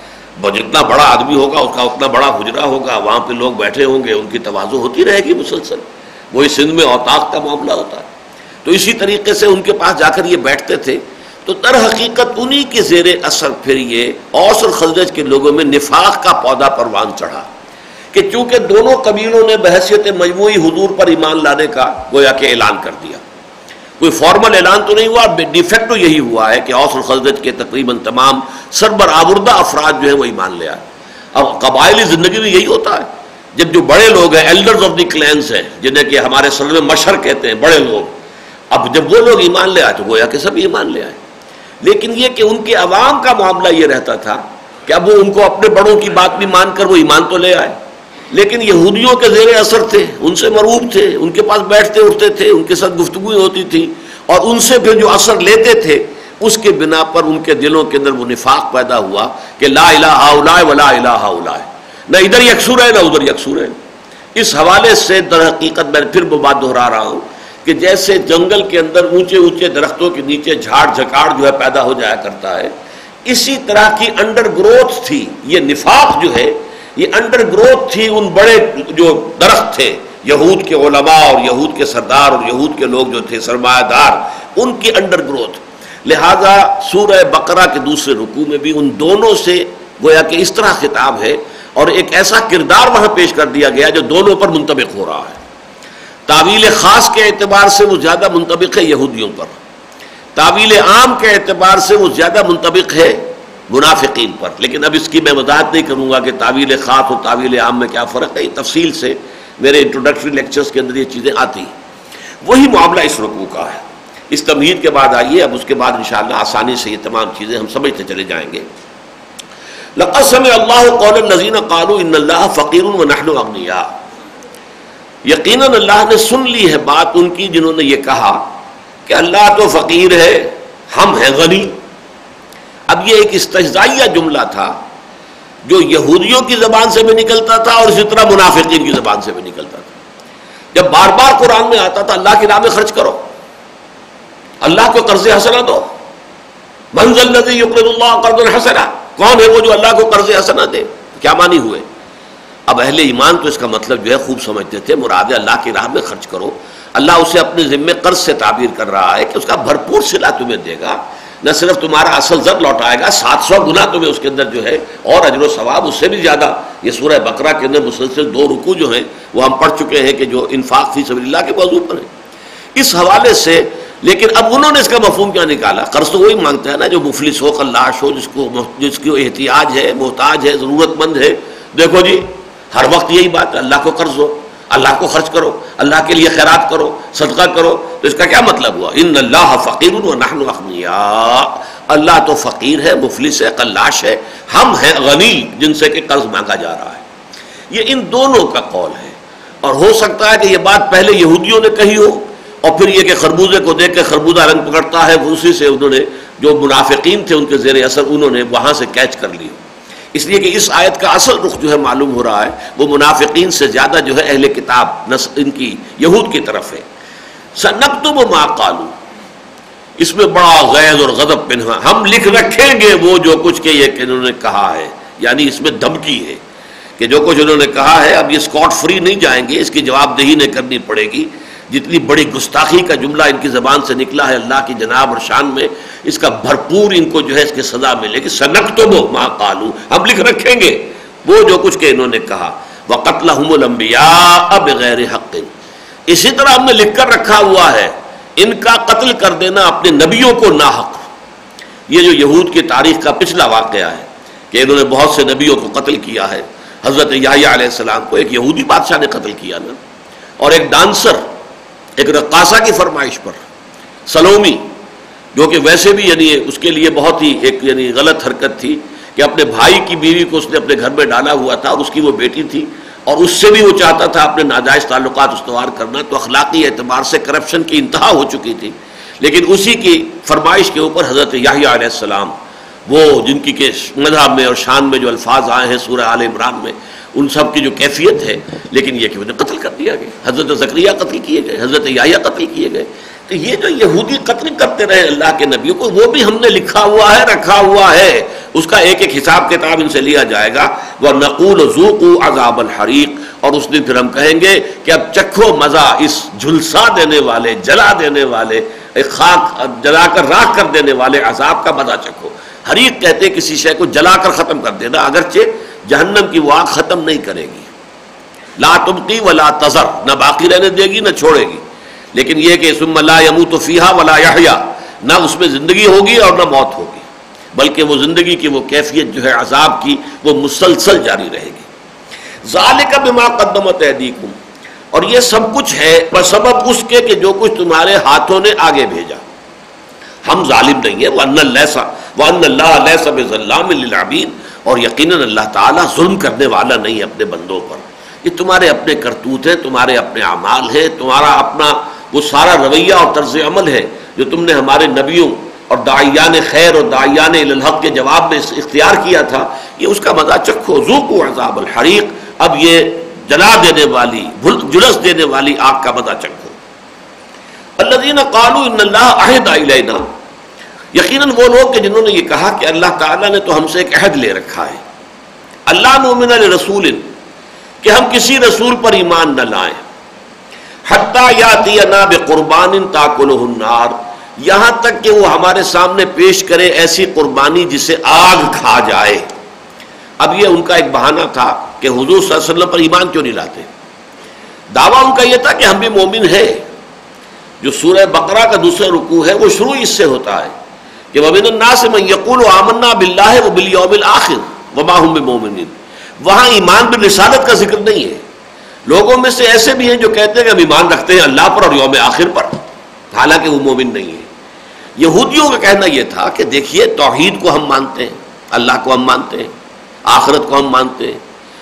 جتنا بڑا آدمی ہوگا، اس کا اتنا بڑا حجرا ہوگا، وہاں پہ لوگ بیٹھے ہوں گے، ان کی توازو ہوتی رہے گی مسلسل۔ وہی سندھ میں اوتاق کا معاملہ ہوتا ہے۔ تو اسی طریقے سے ان کے پاس جا کر یہ بیٹھتے تھے۔ تو در حقیقت انہی کے زیر اثر پھر یہ اوس اور خزرج کے لوگوں میں نفاق کا پودا پروان چڑھا کہ چونکہ دونوں قبیلوں نے بحثیت مجموعی حضور پر ایمان لانے کا گویا کہ اعلان کر دیا۔ کوئی فارمل اعلان تو نہیں ہوا ڈیفیکٹو یہی ہوا ہے کہ اوس الخلدت کے تقریباً تمام سربر آوردہ افراد جو ہے وہ ایمان لے آئے۔ اب قبائلی زندگی میں یہی ہوتا ہے۔ جب جو بڑے لوگ ہیں ایلڈرز آف دی کلینس ہیں، جنہیں کہ ہمارے سر میں مشہر کہتے ہیں، بڑے لوگ۔ اب جب وہ لوگ ایمان لے آئے تو گویا کہ سب ایمان لے آئے۔ لیکن یہ کہ ان کے عوام کا معاملہ یہ رہتا تھا کہ اب وہ ان کو اپنے بڑوں کی بات بھی مان کر وہ ایمان تو لے آئے۔ لیکن یہودیوں کے زیر اثر تھے، ان سے مروب تھے، ان کے پاس بیٹھتے اٹھتے تھے، ان کے ساتھ گفتگو ہوتی تھی اور ان سے پھر جو اثر لیتے تھے، اس کے بنا پر ان کے دلوں کے اندر وہ نفاق پیدا ہوا کہ لا الہ الا ولا الہ الا نہ ادھر یکسور ہے، نہ ادھر یکسور ہے۔ اس حوالے سے در حقیقت میں پھر وہ بات دہرا رہا ہوں۔ کہ جیسے جنگل کے اندر اونچے اونچے درختوں کے نیچے جھاڑ جھکاڑ جو ہے پیدا ہو جایا کرتا ہے، اسی طرح کی انڈر گروتھ تھی، یہ نفاق جو ہے، یہ انڈر گروتھ تھی ان بڑے جو درخت تھے، یہود کے علماء اور یہود کے سردار اور یہود کے لوگ جو تھے سرمایہ دار ان کی انڈر گروتھ لہذا سورہ بقرہ کے دوسرے رکوع میں بھی ان دونوں سے گویا کہ اس طرح خطاب ہے اور ایک ایسا کردار وہاں پیش کر دیا گیا جو دونوں پر منطبق ہو رہا ہے۔ تعویل خاص کے اعتبار سے وہ زیادہ منطبق ہے یہودیوں پر۔ تعویل عام کے اعتبار سے وہ زیادہ منطبق ہے منافقین پر۔ لیکن اب اس کی میں وضاحت نہیں کروں گا کہ تعویل خاص اور تعویل عام میں کیا فرق ہے۔ تفصیل سے میرے انٹروڈکٹری لیکچرز کے اندر یہ چیزیں آتی ہیں۔ وہی معاملہ اس رکوع کا ہے۔ اس تمہید کے بعد آئیے، اب اس کے بعد انشاءاللہ آسانی سے یہ تمام چیزیں ہم سمجھتے چلے جائیں گے۔ لقد سمع اللہ قول الذین قالوا ان اللہ فقیر و نحن اغنیاء۔ یقیناً اللہ نے سن لی ہے بات ان کی جنہوں نے یہ کہا کہ اللہ تو فقیر ہے، ہم ہیں غنی۔ اب یہ ایک استجزائیہ جملہ تھا جو یہودیوں کی زبان سے بھی نکلتا تھا اور اسی طرح منافقین کی زبان سے بھی نکلتا تھا۔ جب بار بار قرآن میں آتا تھا، اللہ کی راہ میں خرچ کرو۔ اللہ کو قرض حسنا دو۔ منزل ندی یقر اللہ قرض الحسنا کون ہے وہ جو اللہ کو قرض حسنا دے؟ کیا مانی ہوئے؟ اب اہل ایمان تو اس کا مطلب جو ہے خوب سمجھتے تھے مراد اللہ کی راہ میں خرچ کرو۔ اللہ اسے اپنے ذمے قرض سے تعبیر کر رہا ہے کہ اس کا بھرپور صلہ تمہیں دے گا۔ نہ صرف تمہارا اصل زر لوٹائے گا، سات سو گنا تمہیں اس کے اندر جو ہے اور اجر و ثواب اس سے بھی زیادہ۔ یہ سورہ بقرہ کے اندر مسلسل دو رکو جو ہیں، وہ ہم پڑھ چکے ہیں کہ جو انفاق فی سبیل اللہ کے موضوع پر ہیں۔ اس حوالے سے، لیکن اب انہوں نے اس کا مفہوم کیا نکالا۔ قرض تو وہی مانگتا ہے نا، جو مفلس ہو کلاش ہو، جس کو جس کی احتیاج ہے، محتاج ہے، ضرورت مند ہے۔ دیکھو جی ہر وقت یہی بات ہے، اللہ کو قرض ہو، اللہ کو خرچ کرو، اللہ کے لیے خیرات کرو، صدقہ کرو۔ تو اس کا کیا مطلب ہوا؟ ان اللہ فقیر نحن اغنیاء۔ اللہ تو فقیر ہے، مفلس ہے کلاش ہے، ہم ہیں غنی، جن سے کہ قرض مانگا جا رہا ہے۔ یہ ان دونوں کا قول ہے۔ اور ہو سکتا ہے کہ یہ بات پہلے یہودیوں نے کہی ہو، اور پھر یہ کہ خربوزے کو دیکھ کے خربوزہ رنگ پکڑتا ہے اسی سے انہوں نے، جو منافقین تھے ان کے زیر اثر، انہوں نے وہاں سے کیچ کر لی اس لیے کہ اس آیت کا اصل رخ جو ہے معلوم ہو رہا ہے، وہ منافقین سے زیادہ جو ہے اہل کتاب ان کی یہود کی طرف ہے۔ سنکتب ما قالو اس میں بڑا غیر اور غضب پنہا۔ ہم لکھ رکھیں گے وہ جو کچھ کہ یہ کہ انہوں نے کہا ہے۔ یعنی اس میں دھمکی ہے کہ جو کچھ انہوں نے کہا ہے، اب یہ اسکاٹ فری نہیں جائیں گے، اس کی جواب دہی نہیں کرنی پڑے گی۔ جتنی بڑی گستاخی کا جملہ ان کی زبان سے نکلا ہے اللہ کی جناب اور شان میں، اس کا بھرپور ان کو جو ہے اس کی سزا ملے گی۔ سنک تو وہ ماں کالو ہم لکھ رکھیں گے۔ وہ جو کچھ کہ انہوں نے کہا۔ وہ قتل اب غیر حق۔ اسی طرح ہم نے لکھ کر رکھا ہوا ہے۔ ان کا قتل کر دینا اپنے نبیوں کو ناحق۔ یہ جو یہود کی تاریخ کا پچھلا واقعہ ہے کہ انہوں نے بہت سے نبیوں کو قتل کیا ہے۔ حضرت یاہی علیہ السلام کو ایک یہودی بادشاہ نے قتل کیا نا۔ اور ایک ڈانسر ایک رقاصہ کی فرمائش پر۔ سلومی، جو کہ ویسے بھی یعنی اس کے لیے بہت ہی ایک یعنی غلط حرکت تھی کہ اپنے بھائی کی بیوی کو اس نے اپنے گھر میں ڈالا ہوا تھا اور اس کی وہ بیٹی تھی اور اس سے بھی وہ چاہتا تھا اپنے ناجائز تعلقات استوار کرنا، تو اخلاقی اعتبار سے کرپشن کی انتہا ہو چکی تھی۔ لیکن اسی کی فرمائش کے اوپر حضرت یاہی علیہ السلام، وہ جن کی کہ مذہب میں اور شان میں جو الفاظ آئے ہیں سورہ عال عمران میں ان سب کی جو کیفیت ہے، لیکن یہ کہ انہیں قتل کر دیا گیا۔ حضرت ذکریہ قتل کیے گئے، حضرت یا قتل کیے گئے۔ تو یہ جو یہودی قتل کرتے رہے اللہ کے نبیوں کو، وہ بھی ہم نے لکھا ہوا ہے، رکھا ہوا ہے۔ اس کا ایک ایک حساب کتاب ان سے لیا جائے گا۔ وہ نقول ذوق عذاب الحریق اور اس دن پھر ہم کہیں گے کہ اب چکھو مزہ اس جھلسا دینے والے، جلا دینے والے، ایک خاک جلا کر راک کر دینے والے عذاب کا مزہ چکھو۔ حریق کہتے کسی شے کو جلا کر ختم کر دینا، اگرچہ جہنم کی وہ آگ ختم نہیں کرے گی۔ لا تبقی ولا تذر، نہ باقی رہنے دے گی، نہ چھوڑے گی۔ لیکن یہ کہ سم لا یمو تو فیحا ولا یا نہ اس میں زندگی ہوگی اور نہ موت ہوگی، بلکہ وہ زندگی کی وہ کیفیت جو ہے عذاب کی وہ مسلسل جاری رہے گی۔ ذالک بما قدمت ایدیکم، اور یہ سب کچھ ہے سبب اس کے کہ جو کچھ تمہارے ہاتھوں نے آگے بھیجا۔ ہم ظالم نہیں ہیں وہ ان اللہ وہ ان اللہ علیہ سب اور یقیناً اللہ تعالیٰ ظلم کرنے والا نہیں اپنے بندوں پر۔ یہ تمہارے اپنے کرتوت ہیں، تمہارے اپنے اعمال ہیں، تمہارا اپنا وہ سارا رویہ اور طرز عمل ہے جو تم نے ہمارے نبیوں اور دائیان خیر اور دائیان الحق کے جواب میں اختیار کیا تھا۔ یہ اس کا مزہ چکھو ذوق و عذاب الحریق۔ اب یہ جلا دینے والی جلس دینے والی آگ کا مزہ چکھو۔ اللہ قالو ان اللہ عہد یقیناً وہ لوگ کہ جنہوں نے یہ کہا کہ اللہ تعالیٰ نے تو ہم سے ایک عہد لے رکھا ہے۔ اللہ نومن رسول کہ ہم کسی رسول پر ایمان نہ لائیں۔ حتیٰ یا قربان النار۔ یہاں تک کہ وہ ہمارے سامنے پیش کرے ایسی قربانی جسے آگ کھا جائے۔ اب یہ ان کا ایک بہانہ تھا کہ حضور صلی اللہ علیہ وسلم پر ایمان کیوں نہیں لاتے۔ دعویٰ ان کا یہ تھا کہ ہم بھی مومن ہیں۔ جو سورہ بقرہ کا دوسرا رکوع ہے، وہ شروع اس سے ہوتا ہے۔ کہ وبین الناس من یقول آمنا باللہ و بالیوم الاخر وما هم بمؤمنین وہاں ایمان بالرسالت کا ذکر نہیں ہے۔ لوگوں میں سے ایسے بھی ہیں جو کہتے ہیں کہ ہم ایمان رکھتے ہیں اللہ پر اور یوم آخر پر۔ حالانکہ وہ مومن نہیں ہے۔ یہودیوں کا کہنا یہ تھا کہ دیکھیے توحید کو ہم مانتے ہیں، اللہ کو ہم مانتے ہیں، آخرت کو ہم مانتے ہیں۔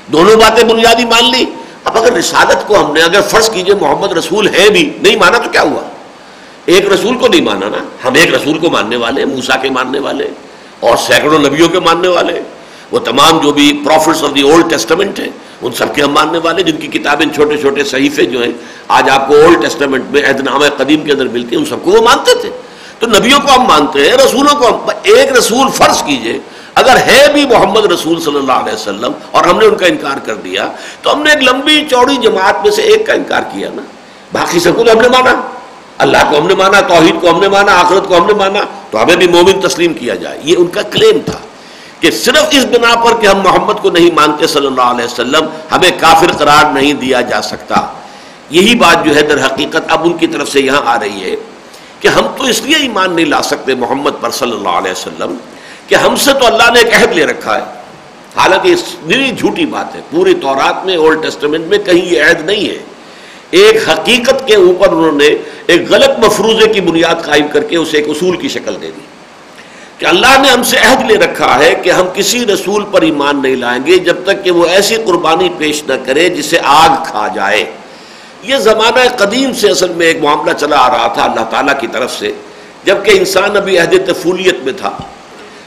دونوں باتیں بنیادی مان لی۔ اب اگر رسالت کو ہم نے، اگر فرض کیجیے محمد رسول ہے بھی، نہیں مانا تو کیا ہوا؟ ایک رسول کو نہیں مانا نا۔ ہم ایک رسول کو ماننے والے موسا کے ماننے والے اور سینکڑوں نبیوں کے ماننے والے۔ وہ تمام جو بھی prophets of the old testament ہیں، ان سب کے ہم ماننے والے، جن کی کتابیں چھوٹے چھوٹے صحیفے جو ہیں، آج آپ کو اولڈ ٹیسٹمنٹ میں عہد نامہ قدیم کے اندر ملتی ہیں، ان سب کو وہ مانتے تھے۔ تو نبیوں کو ہم مانتے ہیں، رسولوں کو ہم۔ ایک رسول فرض کیجیے، اگر ہے بھی محمد رسول صلی اللہ علیہ وسلم اور ہم نے ان کا انکار کر دیا، تو ہم نے ایک لمبی چوڑی جماعت میں سے ایک کا انکار کیا نا۔ باقی سب کو ہم نے مانا۔ اللہ کو ہم نے مانا، توحید کو ہم نے مانا، آخرت کو ہم نے مانا، تو ہمیں بھی مومن تسلیم کیا جائے۔ یہ ان کا کلیم تھا کہ صرف اس بنا پر کہ ہم محمد کو نہیں مانتے صلی اللہ علیہ وسلم، ہمیں کافر قرار نہیں دیا جا سکتا۔ یہی بات جو ہے در حقیقت اب ان کی طرف سے یہاں آ رہی ہے کہ ہم تو اس لیے ایمان نہیں لا سکتے محمد پر صلی اللہ علیہ وسلم کہ ہم سے تو اللہ نے ایک عہد لے رکھا ہے۔ حالانکہ اس جھوٹی بات ہے۔ پوری تورات میں اولڈ ٹیسٹمنٹ میں کہیں یہ عہد نہیں ہے۔ ایک حقیقت کے اوپر انہوں نے ایک غلط مفروضے کی بنیاد قائم کر کے اسے ایک اصول کی شکل دے دی کہ اللہ نے ہم سے عہد لے رکھا ہے کہ ہم کسی رسول پر ایمان نہیں لائیں گے جب تک کہ وہ ایسی قربانی پیش نہ کرے جسے آگ کھا جائے۔ یہ زمانہ قدیم سے اصل میں ایک معاملہ چلا آ رہا تھا اللہ تعالیٰ کی طرف سے، جبکہ انسان ابھی عہد تفولیت میں تھا۔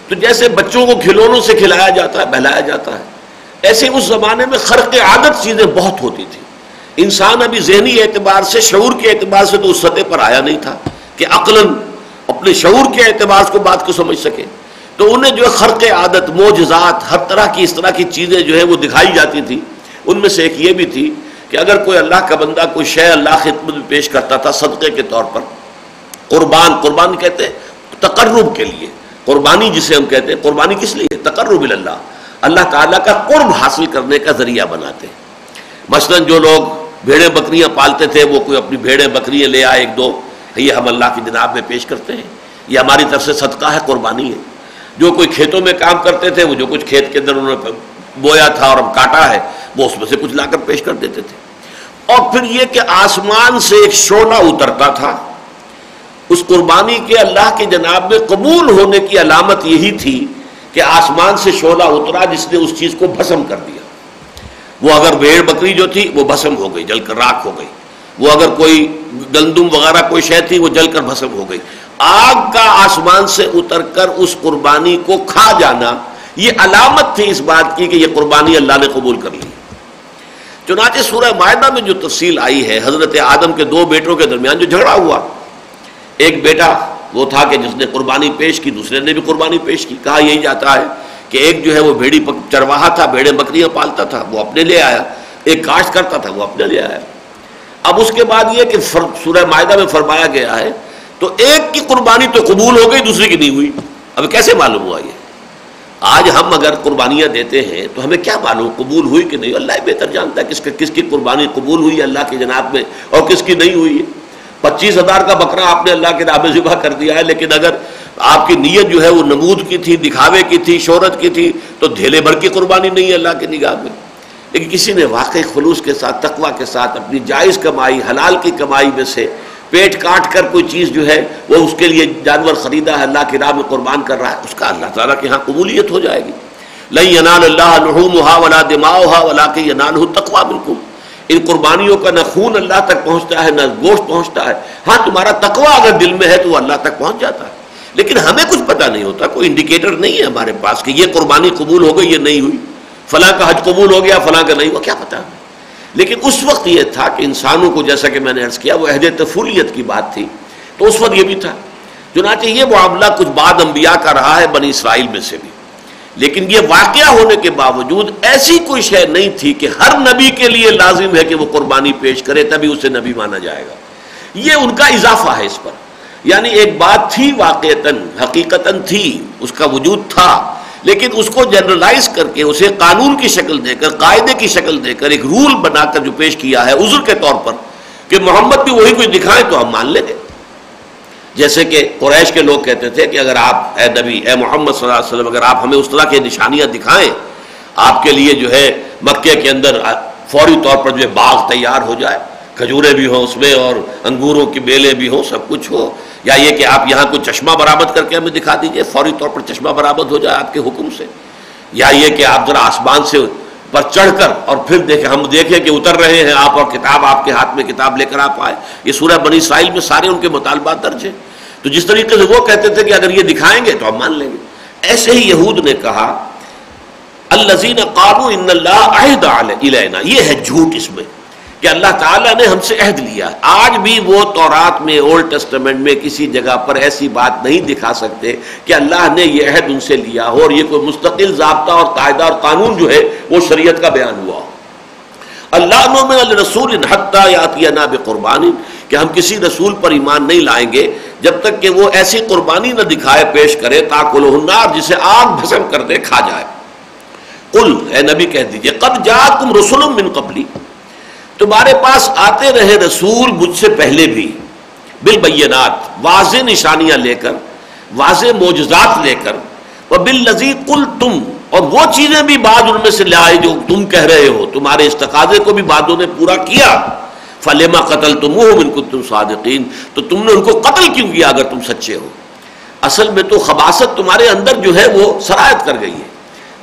تو جیسے بچوں کو کھلونوں سے کھلایا جاتا ہے، بہلایا جاتا ہے، ایسے اس زمانے میں خرق عادت چیزیں بہت ہوتی تھی انسان ابھی ذہنی اعتبار سے، شعور کے اعتبار سے تو اس سطح پر آیا نہیں تھا کہ عقلاً اپنے شعور کے اعتبار کو بات کو سمجھ سکے۔ تو انہیں جو ہے خرق عادت موجزات ہر طرح کی اس طرح کی چیزیں جو ہے وہ دکھائی جاتی تھی ان میں سے ایک یہ بھی تھی کہ اگر کوئی اللہ کا بندہ کوئی شے اللہ خدمت میں پیش کرتا تھا صدقے کے طور پر، قربان قربان کہتے ہیں، تقرب کے لیے۔ قربانی جسے ہم کہتے ہیں، قربانی کس لیے؟ تقرب اللہ۔ اللہ تعالیٰ کا قرب حاصل کرنے کا ذریعہ بناتے ہیں۔ مثلا جو لوگ بھیڑیں بکریاں پالتے تھے، وہ کوئی اپنی بھیڑیں بکریاں لے آئے، ایک دو، یہ ہم اللہ کی جناب میں پیش کرتے ہیں۔ یہ ہماری طرف سے صدقہ ہے، قربانی ہے۔ جو کوئی کھیتوں میں کام کرتے تھے، وہ جو کچھ کھیت کے اندر انہوں نے بویا تھا اور اب کاٹا ہے، وہ اس میں سے کچھ لا کر پیش کر دیتے تھے۔ اور پھر یہ کہ آسمان سے ایک شولہ اترتا تھا۔ اس قربانی کے اللہ کے جناب میں قبول ہونے کی علامت یہی تھی کہ آسمان سے شولہ اترا، جس نے اس چیز کو بھسم کر دیا۔ وہ اگر بھیڑ بکری جو تھی وہ بھسم ہو گئی، جل کر راک ہو گئی۔ وہ اگر کوئی گندم وغیرہ کوئی شے تھی وہ جل کر بھسم ہو گئی۔ آگ کا آسمان سے اتر کر اس قربانی کو کھا جانا، یہ علامت تھی اس بات کی کہ یہ قربانی اللہ نے قبول کر لی۔ چنانچہ سورہ معاہدہ میں جو تفصیل آئی ہے، حضرت آدم کے دو بیٹوں کے درمیان جو جھگڑا ہوا۔ ایک بیٹا وہ تھا کہ جس نے قربانی پیش کی، دوسرے نے بھی قربانی پیش کی، کہا یہی جاتا ہے۔ کہ ایک جو ہے وہ بھیڑی چرواہا تھا، بھیڑے بکریاں پالتا تھا، وہ اپنے لے آیا۔ ایک کاشت کرتا تھا، وہ اپنے لے آیا۔ اب اس کے بعد یہ کہ سورہ معاہدہ میں فرمایا گیا ہے، تو ایک کی قربانی تو قبول ہو گئی، دوسری کی نہیں ہوئی۔ اب کیسے معلوم ہوا یہ؟ آج ہم اگر قربانیاں دیتے ہیں، تو ہمیں کیا معلوم قبول ہوئی کہ نہیں؟ اللہ بہتر جانتا ہے کس کس کی قربانی قبول ہوئی اللہ کی جناب میں اور کس کی نہیں ہوئی۔ ہے پچیس ہزار کا بکرا آپ نے اللہ کے نام ذبح کر دیا ہے، لیکن اگر آپ کی نیت جو ہے وہ نمود کی تھی، دکھاوے کی تھی، شہرت کی تھی، تو دھیلے بھر کی قربانی نہیں ہے اللہ کی نگاہ میں۔ لیکن کسی نے واقعی خلوص کے ساتھ تقوا کے ساتھ اپنی جائز کمائی، حلال کی کمائی میں سے پیٹ کاٹ کر کوئی چیز جو ہے وہ اس کے لیے جانور خریدا ہے، اللہ کی راہ میں قربان کر رہا ہے، اس کا اللہ تعالیٰ کے ہاں قبولیت ہو جائے گی۔ لئی ینال اللہ ولا دماؤ ولا کے ینال تقوا بالکل۔ ان قربانیوں کا نہ خون اللہ تک پہنچتا ہے، نہ گوشت پہنچتا ہے۔ ہاں تمہارا تقوا اگر دل میں ہے تو وہ اللہ تک پہنچ جاتا ہے۔ لیکن ہمیں کچھ پتہ نہیں ہوتا، کوئی انڈیکیٹر نہیں ہے ہمارے پاس کہ یہ قربانی قبول ہو گئی یہ نہیں ہوئی۔ فلاں کا حج قبول ہو گیا، فلاں کا نہیں ہوا، کیا پتا لیکن اس وقت یہ تھا کہ انسانوں کو جیسا کہ میں نے عرض کیا، وہ عہد تفولیت کی بات تھی۔ تو اس وقت یہ بھی تھا۔ چنانچہ یہ معاملہ کچھ بعد انبیاء کا رہا ہے، بنی اسرائیل میں سے بھی۔ لیکن یہ واقعہ ہونے کے باوجود ایسی کوئی شے نہیں تھی کہ ہر نبی کے لیے لازم ہے کہ وہ قربانی پیش کرے، تبھی اسے نبی مانا جائے گا۔ یہ ان کا اضافہ ہے اس پر۔ یعنی ایک بات تھی واقعتاً، حقیقتاً تھی، اس کا وجود تھا، لیکن اس کو جنرلائز کر کے، اسے قانون کی شکل دے کر، قاعدے کی شکل دے کر، ایک رول بنا کر جو پیش کیا ہے عذر کے طور پر، کہ محمد بھی وہی کچھ دکھائیں تو ہم مان لیں گے۔ جیسے کہ قریش کے لوگ کہتے تھے کہ اگر آپ، اے نبی، اے محمد صلی اللہ علیہ وسلم، اگر آپ ہمیں اس طرح کی نشانیاں دکھائیں، آپ کے لیے جو ہے مکے کے اندر فوری طور پر جو ہے باغ تیار ہو جائے کھجورے بھی ہوں اس میں اور انگوروں کی بیلیں بھی ہوں، سب کچھ ہو۔ یا یہ کہ آپ یہاں کوئی چشمہ برآمد کر کے ہمیں دکھا دیجیے، فوری طور پر چشمہ برآمد ہو جائے آپ کے حکم سے۔ یا یہ کہ آپ ذرا آسمان سے پر چڑھ کر اور پھر دیکھیں، ہم دیکھیں کہ اتر رہے ہیں آپ اور کتاب، آپ کے ہاتھ میں کتاب لے کر آپ آئے۔ یہ سورہ بنی اسرائیل میں سارے ان کے مطالبات درج ہیں۔ تو جس طریقے سے وہ کہتے تھے کہ اگر یہ دکھائیں گے تو ہم مان لیں گے۔ ایسے ہی یہود نے کہا الزین قابو ان اللہ عہد علینا یہ ہے جھوٹ اس میں۔ کہ اللہ تعالیٰ نے ہم سے عہد لیا۔ آج بھی وہ تورات میں اولڈ ٹیسٹمنٹ میں کسی جگہ پر ایسی بات نہیں دکھا سکتے کہ اللہ نے یہ عہد ان سے لیا ہو اور یہ کوئی مستقل ضابطہ اور قاعدہ اور قانون جو ہے وہ شریعت کا بیان ہوا ہو۔ اللہ رسول حتیٰ یاتی ناب قربانی کہ ہم کسی رسول پر ایمان نہیں لائیں گے جب تک کہ وہ ایسی قربانی نہ دکھائے، پیش کرے تاکل النار، جسے آگ بھسم کر دے، کھا جائے۔ قل، اے نبی کہہ دیجیے، قد جاءکم رسول من قبلی تمہارے پاس آتے رہے رسول مجھ سے پہلے بھی۔ بالبینات، واضح نشانیاں لے کر، واضح معجزات لے کر۔ وہ بال کل تم اور وہ چیزیں بھی بعد ان میں سے لائے جو تم کہہ رہے ہو۔ تمہارے اس تقاضے کو بھی بعدوں نے پورا کیا۔ فلما قتل تم تم صادقین، تو تم نے ان کو قتل کیوں کیا اگر تم سچے ہو؟ اصل میں تو خباست تمہارے اندر جو ہے وہ سرایت کر گئی ہے۔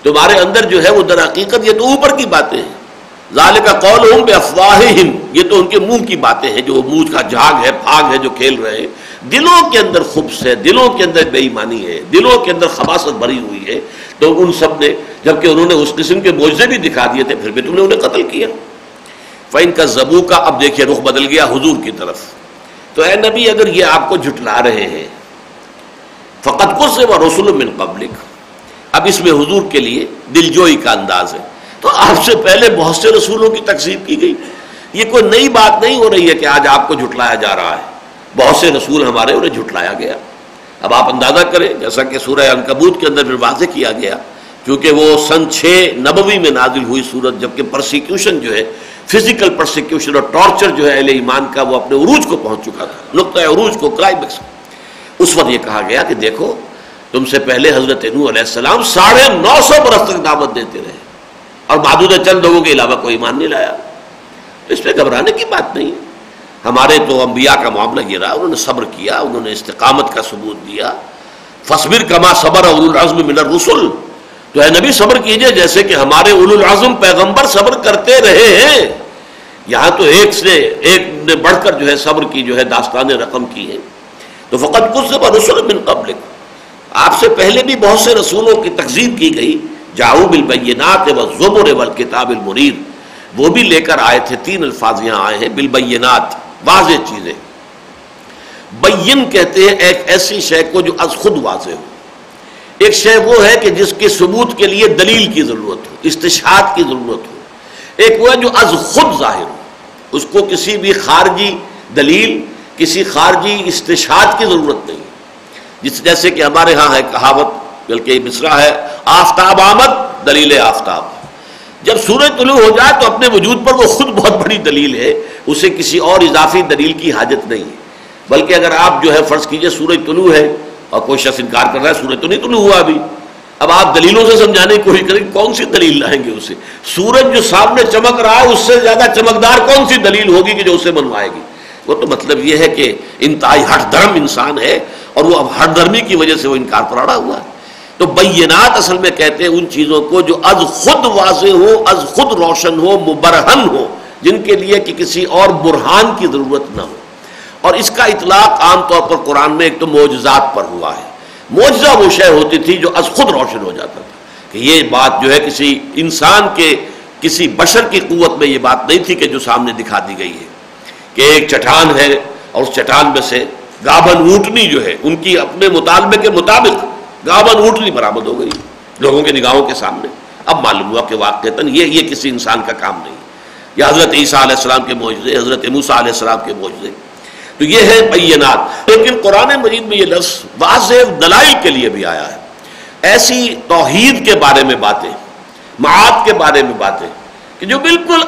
تمہارے اندر جو ہے وہ در حقیقت یہ تو اوپر کی باتیں ہیں۔ ظال کا قول ہوں بے افواہ یہ تو ان کے منہ کی باتیں ہیں جو منہ کا جھاگ ہے، پھاگ ہے جو کھیل رہے ہیں. دلوں کے اندر خبص ہے، دلوں کے اندر بے ایمانی ہے، دلوں کے اندر خباست بھری ہوئی ہے. تو ان سب نے، جبکہ انہوں نے اس قسم کے معجزے بھی دکھا دیے تھے، پھر بھی تم نے انہیں قتل کیا. فین کا زبو کا اب دیکھیے، رخ بدل گیا حضور کی طرف. تو اے نبی، اگر یہ آپ کو جھٹلا رہے ہیں فقط کو سے وہ رسول من قبلک اب اس میں حضور کے لیے دل جوئی کا انداز ہے. تو آپ سے پہلے بہت سے رسولوں کی تقسیم کی گئی۔ یہ کوئی نئی بات نہیں ہو رہی ہے کہ آج آپ کو جھٹلایا جا رہا ہے۔ بہت سے رسول ہمارے انہیں جھٹلایا گیا۔ اب آپ اندازہ کریں، جیسا کہ سورہ انکبوت کے اندر پھر واضح کیا گیا، کیونکہ وہ سن چھ نبوی میں نازل ہوئی صورت، جبکہ پرسیکیوشن جو ہے فزیکل پرسیکیوشن اور ٹارچر جو ہے اہل ایمان کا، وہ اپنے عروج کو پہنچ چکا تھا۔ نقطۂ عروج کو کلائمیکس اس وقت یہ کہا گیا کہ دیکھو، تم سے پہلے حضرت نو علیہ السلام ساڑھے نو سو برس تک دعوت دیتے رہے۔ اور بہادر چند لوگوں کے علاوہ کوئی ایمان نہیں لایا۔ تو اس پہ گھبرانے کی بات نہیں۔ ہمارے تو انبیاء کا معاملہ یہ رہا، انہوں نے صبر کیا، انہوں نے استقامت کا ثبوت دیا۔ فصبر کما صبر اول العظم من الرسل۔ تو اے نبی صبر کیجیے، جیسے کہ ہمارے اول العظم پیغمبر صبر کرتے رہے ہیں۔ یہاں تو ایک سے ایک نے بڑھ کر جو ہے صبر کی جو ہے داستان رقم کی ہے تو فقط کچھ رسول من قبل آپ سے پہلے بھی بہت سے رسولوں کی تقزیم کی گئی۔ جاؤ بالبینات و زبر والکتاب المنیر۔ وہ بھی لے کر آئے تھے، تین الفاظ یہاں آئے ہیں، بالبینات، واضح چیزیں۔ بین کہتے ہیں ایک ایسی شے کو جو از خود واضح ہو۔ ایک شے وہ ہے کہ جس کے ثبوت کے لیے دلیل کی ضرورت ہو استشاد کی ضرورت ہو۔ ایک وہ ہے جو از خود ظاہر ہو۔ اس کو کسی بھی خارجی دلیل، کسی خارجی استشاد کی ضرورت نہیں۔ جس جیسے کہ ہمارے ہاں ہے کہاوت بلکہ یہ مصرا ہے، آفتاب آمد، دلیل آفتاب۔ جب سورج طلوع ہو جائے تو اپنے وجود پر وہ خود بہت بڑی دلیل ہے، اسے کسی اور اضافی دلیل کی حاجت نہیں ہے۔ بلکہ اگر آپ جو ہے فرض کیجیے سورج طلوع ہے اور کوئی شخص انکار کر رہا ہے، سورج تو نہیں طلوع ہوا ابھی۔ اب آپ دلیلوں سے سمجھانے کی کوشش کریں، کون سی دلیل لائیں گے اسے؟ سورج جو سامنے چمک رہا ہے، اس سے زیادہ چمکدار کون سی دلیل ہوگی کہ جو اسے منوائے گی؟ وہ تو مطلب یہ ہے کہ انتہائی ہٹ دھرم انسان ہے اور وہ اب ہٹ دھرمی کی وجہ سے وہ انکار پر اڑا ہوا ہے۔ تو بینات اصل میں کہتے ہیں ان چیزوں کو جو از خود واضح ہو، از خود روشن ہو، مبرہن ہو، جن کے لیے کہ کسی اور برہان کی ضرورت نہ ہو۔ اور اس کا اطلاق عام طور پر قرآن میں ایک تو معجزات پر ہوا ہے۔ معجزہ وہ شے ہوتی تھی جو از خود روشن ہو جاتا تھا کہ یہ بات جو ہے کسی انسان کے، کسی بشر کی قوت میں یہ بات نہیں تھی کہ جو سامنے دکھا دی گئی ہے کہ ایک چٹان ہے اور اس چٹان میں سے گابن اونٹنی جو ہے، ان کی اپنے مطالبے کے مطابق گابن اونٹنی برآمد ہو گئی لوگوں کے نگاہوں کے سامنے۔ اب معلوم ہوا کہ واقع یہ یہ کسی انسان کا کام نہیں۔ یا حضرت عیسیٰ علیہ السلام کے معجزے، حضرت موسیٰ علیہ السلام کے معجزے۔ تو یہ ہے بینات۔ لیکن قرآن مجید میں یہ لفظ واضح دلائل کے لیے بھی آیا ہے۔ ایسی توحید کے بارے میں باتیں، معاد کے بارے میں باتیں کہ جو بالکل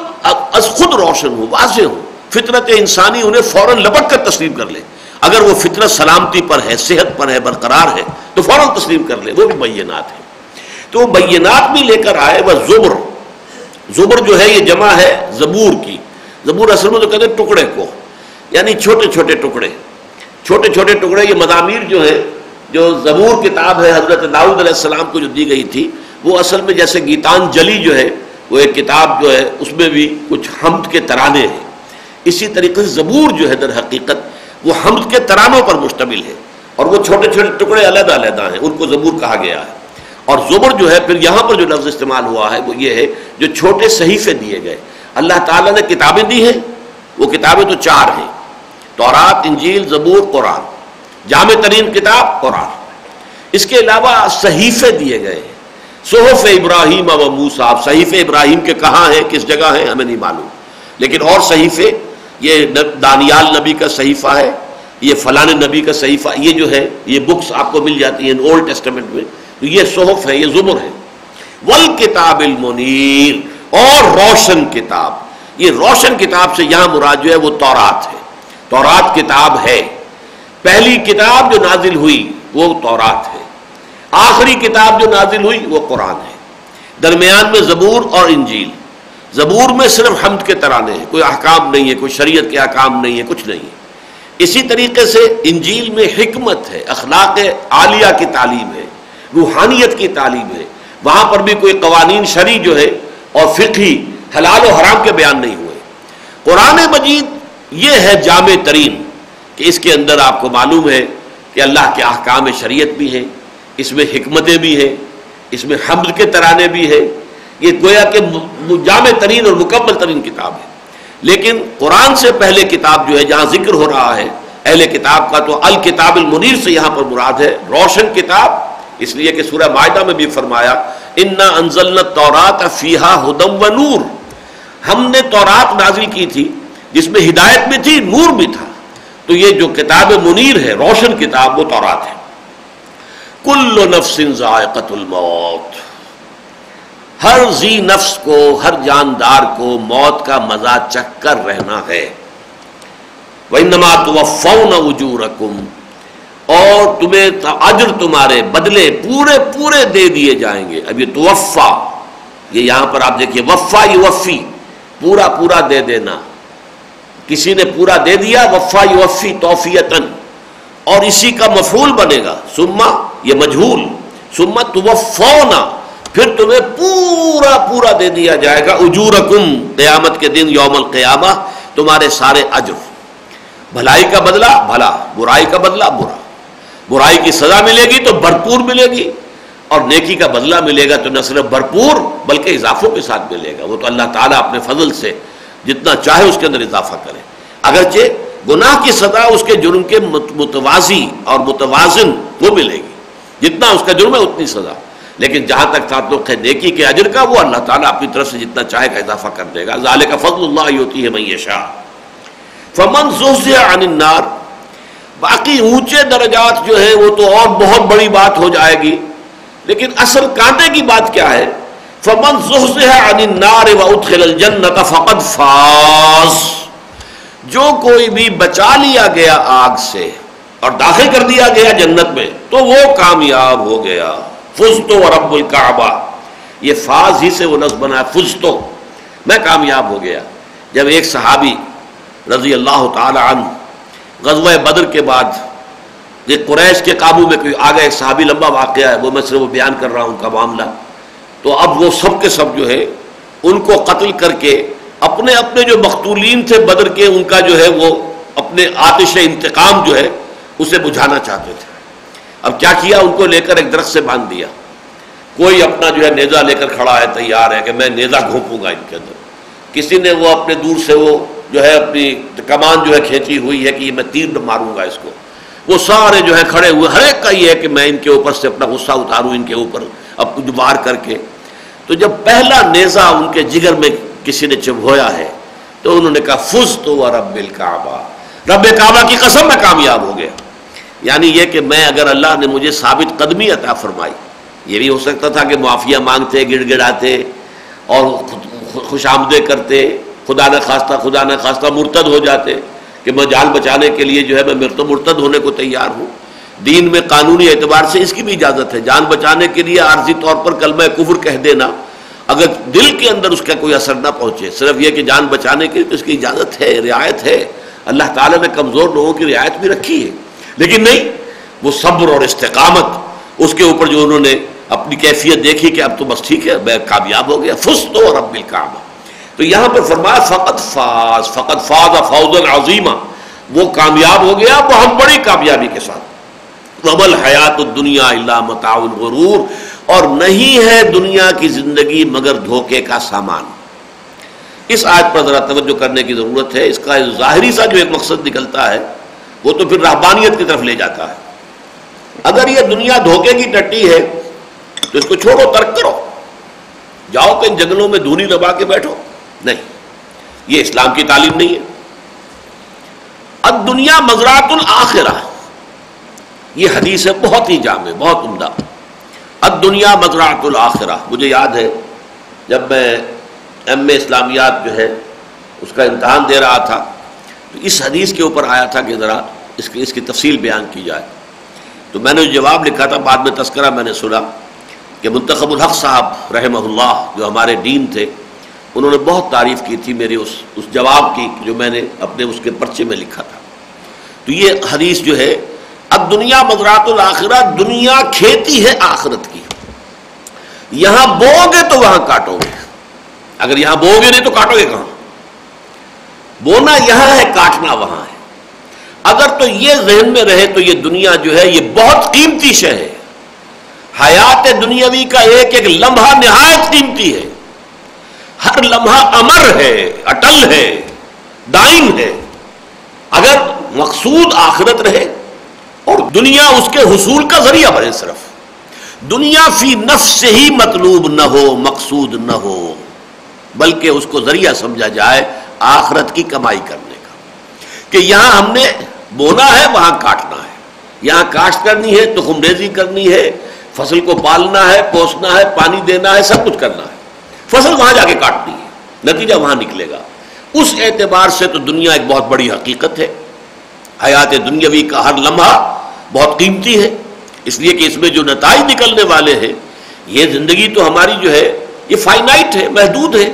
از خود روشن ہو واضح ہو فطرت انسانی انہیں فوراً لپٹ کر تسلیم کر لے۔ اگر وہ فطرت سلامتی پر ہے، صحت پر ہے، برقرار ہے، تو فوراً تسلیم کر لے، وہ بھی بینات ہے۔ تو وہ بینات بھی لے کر آئے، وہ زبر۔ زبر جو ہے، یہ جمع ہے زبور کی۔ زبور اصل میں تو کہتے ہیں ٹکڑے کو۔ یعنی چھوٹے چھوٹے ٹکڑے۔ چھوٹے چھوٹے ٹکڑے، یہ مضامیر جو ہے جو زبور کتاب ہے، حضرت داؤد علیہ السلام کو جو دی گئی تھی، وہ اصل میں جیسے گیتان جلی جو ہے، وہ ایک کتاب جو ہے، اس میں بھی کچھ حمد کے ترانے ہیں۔ اسی طریقے سے زبور جو ہے، در حقیقت وہ حمد کے ترانوں پر مشتمل ہے اور وہ چھوٹے چھوٹے ٹکڑے علیحدہ علیحدہ ہیں، ان کو زبور کہا گیا ہے۔ اور زبر جو ہے، پھر یہاں پر جو لفظ استعمال ہوا ہے، وہ یہ ہے، جو چھوٹے صحیفے دیے گئے۔ اللہ تعالیٰ نے کتابیں دی ہیں، وہ کتابیں تو چار ہیں۔ تورات، انجیل، زبور، قرآن۔ جامع ترین کتاب، قرآن۔ اس کے علاوہ صحیفے دیے گئے ہیں۔ صحف ابراہیم و موسا صحیف ابراہیم کے کہاں ہیں، کس جگہ ہیں، ہمیں نہیں معلوم۔ لیکن اور صحیفے یہ دانیال نبی کا صحیفہ ہے، یہ فلان نبی کا صحیفہ، یہ جو ہے، یہ بکس آپ کو مل جاتی ہیں اولڈ ٹیسٹمنٹ میں، تو یہ صحف ہے، یہ زمر ہے۔ ول کتاب المنیر اور روشن کتاب۔ یہ روشن کتاب سے یہاں مراد جو ہے، وہ تورات ہے۔ تورات کتاب ہے۔ پہلی کتاب جو نازل ہوئی، وہ تورات ہے۔ آخری کتاب جو نازل ہوئی، وہ قرآن ہے۔ درمیان میں زبور اور انجیل۔ زبور میں صرف حمد کے ترانے ہیں، کوئی احکام نہیں ہے، کوئی شریعت کے احکام نہیں ہے، کچھ نہیں ہے۔ اسی طریقے سے انجیل میں حکمت ہے، اخلاق عالیہ کی تعلیم ہے، روحانیت کی تعلیم ہے۔ وہاں پر بھی کوئی قوانین شرعی جو ہے اور فقہی حلال و حرام کے بیان نہیں ہوئے۔ قرآن مجید یہ ہے جامع ترین کہ اس کے اندر آپ کو معلوم ہے کہ اللہ کے احکام شریعت بھی ہیں، اس میں حکمتیں بھی ہیں، اس میں حمد کے ترانے بھی ہیں۔ یہ گویا کہ جامع ترین اور مکمل ترین کتاب ہے۔ لیکن قرآن سے پہلے کتاب جو ہے، جہاں ذکر ہو رہا ہے، اہل کتاب کا، تو الکتاب المنیر سے یہاں پر مراد ہے۔ روشن کتاب، اس لیے کہ سورہ معاہدہ میں بھی فرمایا، انا انزل تورات فیحا ہدم و نور ہم نے تورات نازل کی تھی، جس میں ہدایت بھی تھی، نور بھی تھا۔ تو یہ جو کتاب منیر ہے، روشن کتاب، وہ تورات ہے۔ کل نفس ذائقت الموت۔ ہر زی نفس کو، ہر جاندار کو موت کا مزہ چک کر رہنا ہے۔ وَإِنَّمَا تُوَفَّوْنَ وُجُورَكُمْ۔ اور تمہیں اجر تمہارے بدلے پورے پورے دے دیے جائیں گے۔ اب یہ توفا، یہ یہاں پر آپ دیکھیے، وفا یہ وفی پورا پورا دے دینا۔ کسی نے پورا دے دیا، وفا یہ وفی توفیتن اور اسی کا مفول بنے گا۔ سما یہ مجھول۔ سما توفونا پھر تمہیں پورا پورا دے دیا جائے گا، اجورکم، قیامت کے دن، یوم القیامہ، تمہارے سارے اجر۔ بھلائی کا بدلہ، بھلا۔ برائی کا بدلہ، برا۔ برائی کی سزا ملے گی تو بھرپور ملے گی۔ اور نیکی کا بدلہ ملے گا تو نہ صرف بھرپور، بلکہ اضافوں کے ساتھ ملے گا۔ وہ تو اللہ تعالیٰ اپنے فضل سے جتنا چاہے اس کے اندر اضافہ کرے۔ اگرچہ گناہ کی سزا اس کے جرم کے متوازی اور متوازن وہ ملے گی۔ جتنا اس کا جرم ہے، اتنی سزا۔ لیکن جہاں تک تعلق ہے نیکی کے اجر کا، وہ اللہ تعالیٰ اپنی طرف سے جتنا چاہے گا اضافہ کر دے گا۔ ظال کا فضل اللہ ہوتی ہے میں شاہ فمن عن النار، باقی اونچے درجات جو ہیں، وہ تو اور بہت بڑی بات ہو جائے گی۔ لیکن اصل کانٹے کی بات کیا ہے؟ فمن عن النار وادخل الجنت فقد فاز۔ جو کوئی بھی بچا لیا گیا آگ سے اور داخل کر دیا گیا جنت میں، تو وہ کامیاب ہو گیا۔ فزتو رب الکعبہ۔ یہ فاز ہی سے وہ لفظ بنا فزتو۔ میں کامیاب ہو گیا۔ جب ایک صحابی رضی اللہ تعالی عنہ غزوہ بدر کے بعد یہ قریش کے قابو میں کوئی آگے ایک صحابی لمبا واقعہ ہے، وہ میں صرف بیان کر رہا ہوں ان کا معاملہ۔ تو اب وہ سب کے سب جو ہے، ان کو قتل کر کے اپنے اپنے جو مختولین تھے بدر کے، ان کا جو ہے وہ اپنے آتش انتقام جو ہے، اسے بجھانا چاہتے تھے۔ اب کیا کیا ان کو لے کر ایک درخت سے باندھ دیا؟ کوئی اپنا جو ہے نیزا لے کر کھڑا ہے، تیار ہے کہ میں نیزا گھونپوں گا ان کے اندر۔ کسی نے وہ اپنے دور سے وہ جو ہے اپنی کمان جو ہے کھینچی ہوئی ہے کہ میں تیر ماروں گا اس کو۔ وہ سارے جو ہے کھڑے ہوئے، ہر ایک کا یہ ہے کہ میں ان کے اوپر سے اپنا غصہ اتاروں، ان کے اوپر اب کچھ وار کر کے۔ تو جب پہلا نیزا ان کے جگر میں کسی نے چبھویا ہے، تو انہوں نے کہا، فز تو رب الکعبہ۔ رب کعبہ کی قسم میں کامیاب ہو گیا۔ یعنی یہ کہ میں اگر اللہ نے مجھے ثابت قدمی عطا فرمائی، یہ بھی ہو سکتا تھا کہ معافیا مانگتے گڑ گڑاتے اور خوش آمدے کرتے، خدا نہ خواستہ، خدا نہ خواستہ مرتد ہو جاتے کہ میں جان بچانے کے لیے جو ہے میں تو مرتد ہونے کو تیار ہوں۔ دین میں قانونی اعتبار سے اس کی بھی اجازت ہے۔ جان بچانے کے لیے عارضی طور پر کلمہ کفر کہہ دینا، اگر دل کے اندر اس کا کوئی اثر نہ پہنچے، صرف یہ کہ جان بچانے کے لیے تو اس کی اجازت ہے، رعایت ہے۔ اللہ تعالیٰ نے کمزور لوگوں کی رعایت بھی رکھی ہے۔ لیکن نہیں، وہ صبر اور استقامت، اس کے اوپر جو انہوں نے اپنی کیفیت دیکھی کہ اب تو بس ٹھیک ہے، میں کامیاب ہو گیا فس تو اور اب بل تو یہاں پہ فرمایا فقط فاز فقط فاز فوز العظیمہ وہ کامیاب ہو گیا بہت بڑی کامیابی کے ساتھ۔ ربل حیات الدنیا اللہ متاع الغرور۔ اور نہیں ہے دنیا کی زندگی مگر دھوکے کا سامان۔ اس آیت پر ذرا توجہ کرنے کی ضرورت ہے۔ اس کا ظاہری سا جو ایک مقصد نکلتا ہے وہ تو پھر رحبانیت کی طرف لے جاتا ہے۔ اگر یہ دنیا دھوکے کی ٹٹی ہے، تو اس کو چھوڑو، ترک کرو۔ جاؤ کہ ان جنگلوں میں دھونی دبا کے بیٹھو۔ نہیں، یہ اسلام کی تعلیم نہیں ہے۔ اب دنیا مزرات الآخرہ یہ حدیث ہے، بہت ہی جامع، بہت عمدہ۔ اب دنیا مزرات الآخرہ مجھے یاد ہے، جب میں ایم اے اسلامیات جو ہے، اس کا امتحان دے رہا تھا۔ تو اس حدیث کے اوپر آیا تھا کہ ذرا اس کی اس کی تفصیل بیان کی جائے۔ تو میں نے جو جواب لکھا تھا، بعد میں تذکرہ میں نے سنا کہ منتخب الحق صاحب رحمہ اللہ جو ہمارے دین تھے، انہوں نے بہت تعریف کی تھی میری اس اس جواب کی جو میں نے اپنے اس کے پرچے میں لکھا تھا۔ تو یہ حدیث جو ہے، اب دنیا مزرات الآخرہ دنیا کھیتی ہے، آخرت کی۔ یہاں بو گے تو وہاں کاٹو گے۔ اگر یہاں بو گے نہیں تو کاٹو گے کہاں؟ بونا یہاں ہے، کاٹنا وہاں ہے۔ اگر تو یہ ذہن میں رہے تو یہ دنیا جو ہے، یہ بہت قیمتی شے ہے۔ حیات دنیاوی کا ایک ایک لمحہ نہایت قیمتی ہے۔ ہر لمحہ امر ہے، اٹل ہے، دائم ہے۔ اگر مقصود آخرت رہے اور دنیا اس کے حصول کا ذریعہ بنے صرف۔ دنیا فی نفس سے ہی مطلوب نہ ہو، مقصود نہ ہو، بلکہ اس کو ذریعہ سمجھا جائے آخرت کی کمائی کرنے کا۔ کہ یہاں ہم نے بونا ہے، وہاں کاٹنا ہے۔ یہاں کاشت کرنی ہے تو خمریزی کرنی ہے، فصل کو پالنا ہے، پوسنا ہے، پانی دینا ہے، سب کچھ کرنا ہے۔ فصل وہاں جا کے کاٹنی ہے، نتیجہ وہاں نکلے گا۔ اس اعتبار سے تو دنیا ایک بہت بڑی حقیقت ہے۔ حیات دنیاوی کا ہر لمحہ بہت قیمتی ہے۔ اس لیے کہ اس میں جو نتائج نکلنے والے ہیں، یہ زندگی تو ہماری جو ہے، یہ فائنائٹ ہے، محدود ہے۔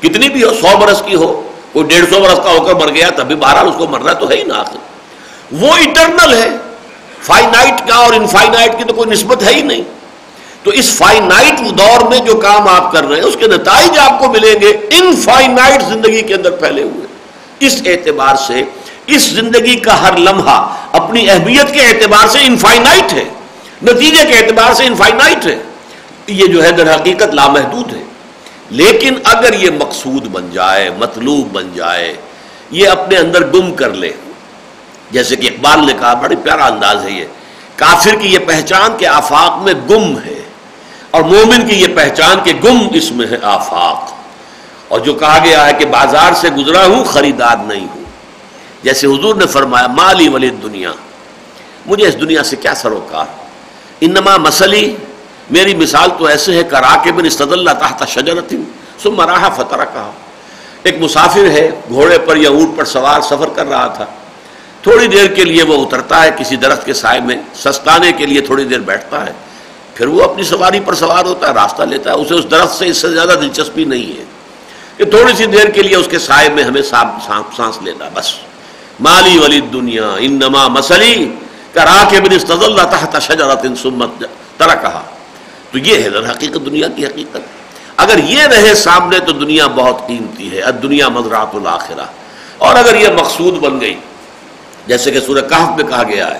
کتنی بھی ہو، سو برس کی ہو کوئی ڈیڑھ سو برس کا ہو کر مر گیا تبھی بہرحال اس کو مرنا تو ہے ہی نا آخر وہ انٹرنل ہے۔ فائنائٹ کا اور انفائنائٹ کی تو کوئی نسبت ہے ہی نہیں۔ تو اس فائنائٹ دور میں جو کام آپ کر رہے ہیں، اس کے نتائج آپ کو ملیں گے انفائنائٹ زندگی کے اندر پھیلے ہوئے۔ اس اعتبار سے، اس زندگی کا ہر لمحہ اپنی اہمیت کے اعتبار سے انفائنائٹ ہے۔ نتیجے کے اعتبار سے انفائنائٹ ہے۔ یہ جو ہے در حقیقت لامحدود ہے۔ لیکن اگر یہ مقصود بن جائے، مطلوب بن جائے، یہ اپنے اندر گم کر لے۔ جیسے کہ اقبال نے کہا بڑی پیارا انداز ہے یہ۔ کافر کی یہ پہچان کے آفاق میں گم ہے اور مومن کی یہ پہچان کے گم اس میں ہے آفاق۔ اور جو کہا گیا ہے کہ بازار سے گزرا ہوں، خریدار نہیں ہوں۔ جیسے حضور نے فرمایا، مالی ولی دنیا، مجھے اس دنیا سے کیا سروکار؟ انما مسلی میری مثال تو ایسے ہے کرا کے بن استد اللہ تحت شجرت سم مراحا فتح کہا ایک مسافر ہے، گھوڑے پر یا اونٹ پر سوار سفر کر رہا تھا۔ تھوڑی دیر کے لیے وہ اترتا ہے، کسی درخت کے سائے میں سستانے کے لیے تھوڑی دیر بیٹھتا ہے۔ پھر وہ اپنی سواری پر سوار ہوتا ہے، راستہ لیتا ہے، اسے اس درخت سے اس سے زیادہ دلچسپی نہیں ہے۔ کہ تھوڑی سی دیر کے لیے اس کے سائے میں ہمیں سانس لینا، بس۔ مالی ولی دنیا، انما مسلی کرا کے بن استضل تحت شجرت سمت ترا کہا تو یہ ہے در حقیقت دنیا کی حقیقت۔ اگر یہ رہے سامنے تو دنیا بہت قیمتی ہے دنیا مذرات الاخرہ۔ اور اگر یہ مقصود بن گئی، جیسے کہ سورہ کہف میں کہا گیا ہے،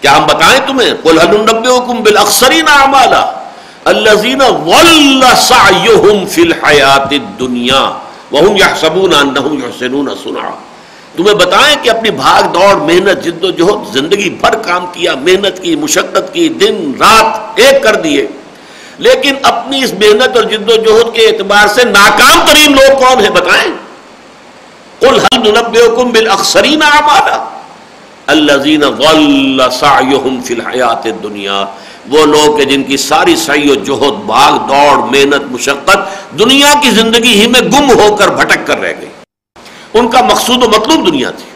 کیا ہم بتائیں تمہیں، قل هل ننبئكم بالاخسرین اعمالا الذين ضل سعيهم في الحياه الدنيا وهم يحسبون انهم يحسنون صنعا۔ تمہیں بتائیں کہ اپنی بھاگ دوڑ، محنت، جد و جہد، زندگی بھر کام کیا، محنت کی، مشقت کی، دن، رات ایک کر دیے۔ لیکن اپنی اس محنت اور جد و جہد کے اعتبار سے ناکام ترین لوگ کون ہیں بتائیں؟ قل هل ننبئكم بالاخسرین اعمالا؟ الذين ضل سعيهم في الحیات الدنیا۔ وہ لوگ کہ جن کی ساری سعی و جہد، بھاگ دوڑ، محنت، مشقت دنیا کی زندگی ہی میں گم ہو کر بھٹک کر رہ گئی ان کا مقصود و مطلوب دنیا تھی۔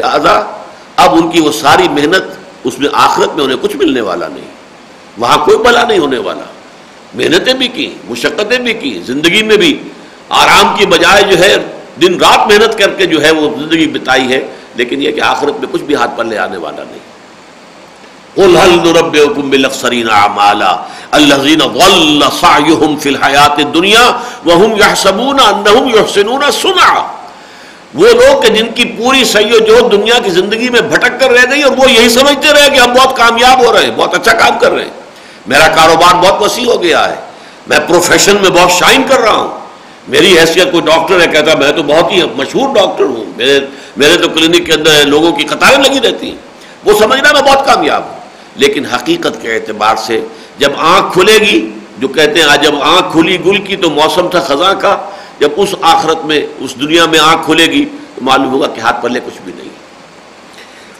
لہذا اب ان کی وہ ساری محنت اس میں آخرت میں انہیں کچھ ملنے والا نہیں۔ وہاں کوئی بلا نہیں ہونے والا۔ محنتیں بھی کی مشقتیں بھی کی زندگی میں بھی۔ آرام کی بجائے جو ہے، دن رات محنت کر کے جو ہے وہ زندگی بتائی ہے، لیکن یہ کہ آخرت میں کچھ بھی ہاتھ پر لے آنے والا نہیں۔ قل وہ لوگ کہ جن کی پوری سعی و جو دنیا کی زندگی میں بھٹک کر رہ گئی اور وہ یہی سمجھتے رہے کہ ہم بہت کامیاب ہو رہے ہیں، بہت اچھا کام کر رہے ہیں۔ میرا کاروبار بہت وسیع ہو گیا ہے۔ میں پروفیشن میں بہت شائن کر رہا ہوں۔ میری حیثیت کوئی ڈاکٹر ہے، کہتا میں تو بہت ہی مشہور ڈاکٹر ہوں۔ میرے میرے تو کلینک کے اندر لوگوں کی قطاریں لگی رہتی ہیں۔ وہ سمجھنا میں بہت کامیاب ہوں۔ لیکن حقیقت کے اعتبار سے جب آنکھ کھلے گی، جو کہتے ہیں جب آنکھ کھلی گل کی تو موسم تھا خزاں کا جب اس آخرت میں، اس دنیا میں آنکھ کھلے گی، تو معلوم ہوگا کہ ہاتھ پلے کچھ بھی نہیں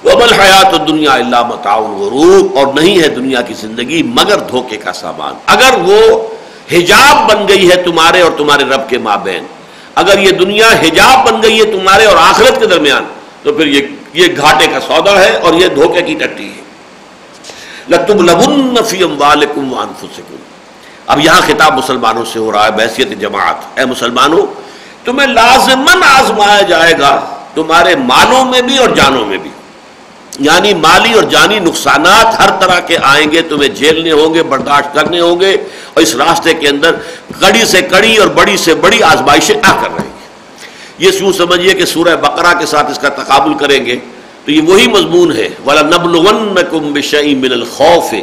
وہ بل حیات دنیا اللہ متعاون غروب اور نہیں ہے دنیا کی زندگی مگر دھوکے کا سامان۔ اگر وہ حجاب بن گئی ہے تمہارے اور تمہارے رب کے مابین، اگر یہ دنیا حجاب بن گئی ہے تمہارے اور آخرت کے درمیان، تو پھر یہ یہ گھاٹے کا سودا ہے اور یہ دھوکے کی ٹٹی ہے۔ لتب لبن فی اموالکم وانفسکم اب یہاں خطاب مسلمانوں سے ہو رہا ہے، بحثیت جماعت۔ اے مسلمانوں، تمہیں لازمن آزمایا جائے گا تمہارے مالوں میں بھی اور جانوں میں بھی۔ یعنی مالی اور جانی نقصانات ہر طرح کے آئیں گے، تمہیں جھیلنے ہوں گے، برداشت کرنے ہوں گے اور اس راستے کے اندر کڑی سے کڑی اور بڑی سے بڑی آزمائشیں آ کر رہیں گی یہ سیوں سمجھیے کہ سورہ بقرہ کے ساتھ اس کا تقابل کریں گے تو یہ وہی مضمون ہے۔ ولا نبل ون بشئی من الخوف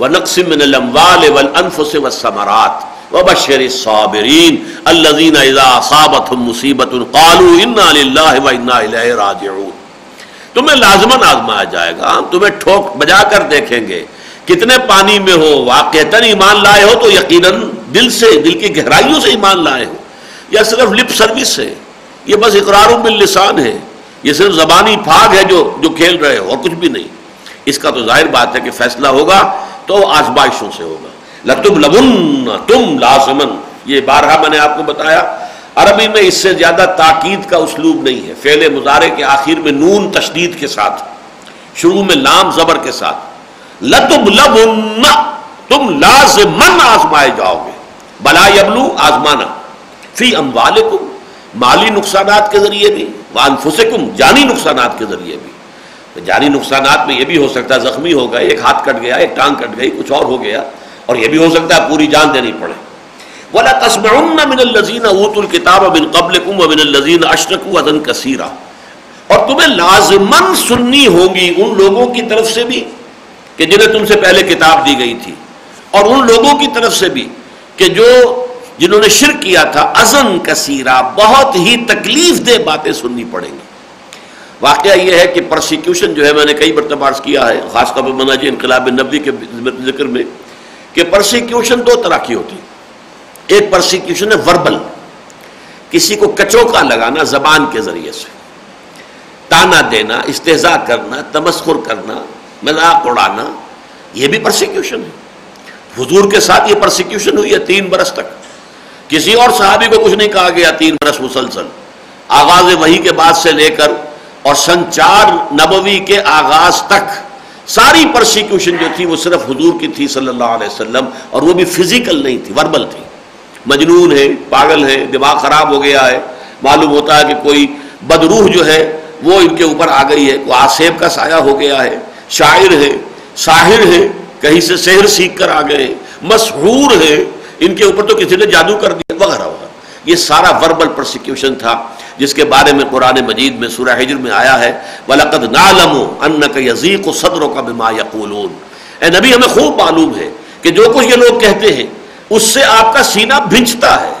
ونقص من الاموال والانفس والثمرات وبشر الصابرین الذين اذا اصابتهم مصیبت قالوا انا لله وانا الیہ راجعون۔ تمہیں لازمن آزمایا جائے گا۔ ہم تمہیں ٹھوک بجا کر دیکھیں گے۔ کتنے پانی میں ہو واقع ایمان لائے ہو تو یقیناً دل سے، دل کی گہرائیوں سے ایمان لائے ہو۔ یا صرف لپ سروس ہے؟ یہ بس اقرار باللسان ہے۔ یہ صرف زبانی پھاگ ہے جو جو کھیل رہے ہو اور کچھ بھی نہیں۔ اس کا تو ظاہر بات ہے کہ فیصلہ ہوگا۔ تو آزمائشوں سے ہوگا۔ لتب لبن تم لازمن یہ بارہا میں نے آپ کو بتایا۔ عربی میں اس سے زیادہ تاکید کا اسلوب نہیں ہے۔ فعل مظاہرے کے آخر میں نون تشدید کے ساتھ، شروع میں لام زبر کے ساتھ۔ لتب لبن تم لازمن آزمائے جاؤ گے۔ بلا یبلو آزمانا۔ فی اموالکم مالی نقصانات کے ذریعے بھی وانفسکم جانی نقصانات کے ذریعے بھی۔ جانی نقصانات میں یہ بھی ہو سکتا ہے زخمی ہو گئے، ایک ہاتھ کٹ گیا، ایک ٹانگ کٹ گئی، کچھ اور ہو گیا اور یہ بھی ہو سکتا ہے پوری جان دینی پڑے۔ ولا تسمعن من الذين اوتوا الكتاب من قبلكم ومن الذين اشركوا اذن كثيرا۔ اور تمہیں لازمن سننی ہوگی ان لوگوں کی طرف سے بھی کہ جنہیں تم سے پہلے کتاب دی گئی تھی۔ اور ان لوگوں کی طرف سے بھی کہ جو جنہوں نے شرک کیا تھا ازن کثیرہ، بہت ہی تکلیف دہ باتیں سننی پڑیں گی۔ واقعہ یہ ہے کہ پرسیکیوشن جو ہے میں نے کئی مرتبہ کیا ہے، خاص طور پر مناجی انقلاب نبی کے ذکر میں، کہ پرسیکیوشن دو طرح کی ہوتی ایک پرسیکیوشن ہے وربل کسی کو کچوکا لگانا زبان کے ذریعے سے، تانا دینا، استحضا کرنا، تمسخر کرنا، مذاق اڑانا، یہ بھی پرسیکیوشن ہے۔ حضور کے ساتھ یہ پرسیکیوشن ہوئی ہے تین برس تک۔ کسی اور صحابی کو کچھ نہیں کہا گیا، تین برس مسلسل۔ آغاز وہی کے بعد سے لے کر اور سن چار نبوی کے آغاز تک ساری پرسیکیوشن جو تھی وہ صرف حضور کی تھی صلی اللہ علیہ وسلم اور وہ بھی فزیکل نہیں تھی وربل تھی۔ مجنون ہے، پاگل ہے، دماغ خراب ہو گیا ہے۔ معلوم ہوتا ہے کہ کوئی بدروح جو ہے وہ ان کے اوپر آ گئی ہے کوئی آسیب کا سایہ ہو گیا ہے۔ شاعر ہے، ساحر ہے، کہیں سے شہر سیکھ کر آ گئے۔ مشہور ہے، ان کے اوپر تو کسی نے جادو کر دیا، وغیرہ وغیرہ۔ یہ سارا وربل پرسیکیوشن تھا، جس کے بارے میں قرآن مجید میں سورہ حجر میں آیا ہے، وَلَقَدْ نَعْلَمُ أَنَّكَ يَزِيقُ صَدْرُكَ بِمَا يَقُولُونَ۔ اے نبی، ہمیں خوب معلوم ہے کہ جو کچھ یہ لوگ کہتے ہیں، اس سے آپ کا سینہ بھنچتا ہے۔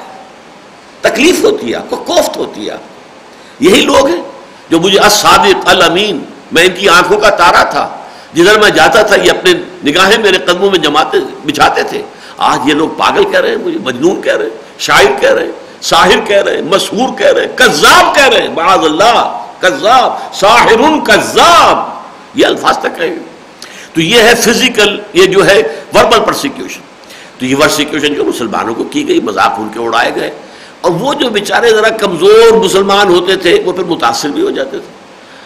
تکلیف ہوتی ہے، آپ کو کوفت ہوتی ہے۔ یہی لوگ ہیں جو مجھے الصادق، الامین، میں ان کی آنکھوں کا تارا تھا۔ جدھر میں جاتا تھا، یہ اپنے نگاہیں میرے قدموں میں جماتے، بچھاتے تھے۔ آج یہ لوگ پاگل کہہ رہے ہیں، مجھے مجنون کہہ رہے ہیں، شاعر کہہ رہے ہیں۔ ساحر کہہ رہے ہیں، مشہور کہہ رہے ہیں، کذاب کہہ رہے ہیں۔ معاذ اللہ، کذاب ساحر کذاب۔ یہ الفاظ تک کہیں تو یہ ہے فزیکل یہ جو ہے وربل پرسیکیوشن تو یہ ورسیکیوشن جو مسلمانوں کو کی گئی، مذاق ان کے اڑائے گئے۔ اور وہ جو بیچارے ذرا کمزور مسلمان ہوتے تھے، وہ پھر متاثر بھی ہو جاتے تھے۔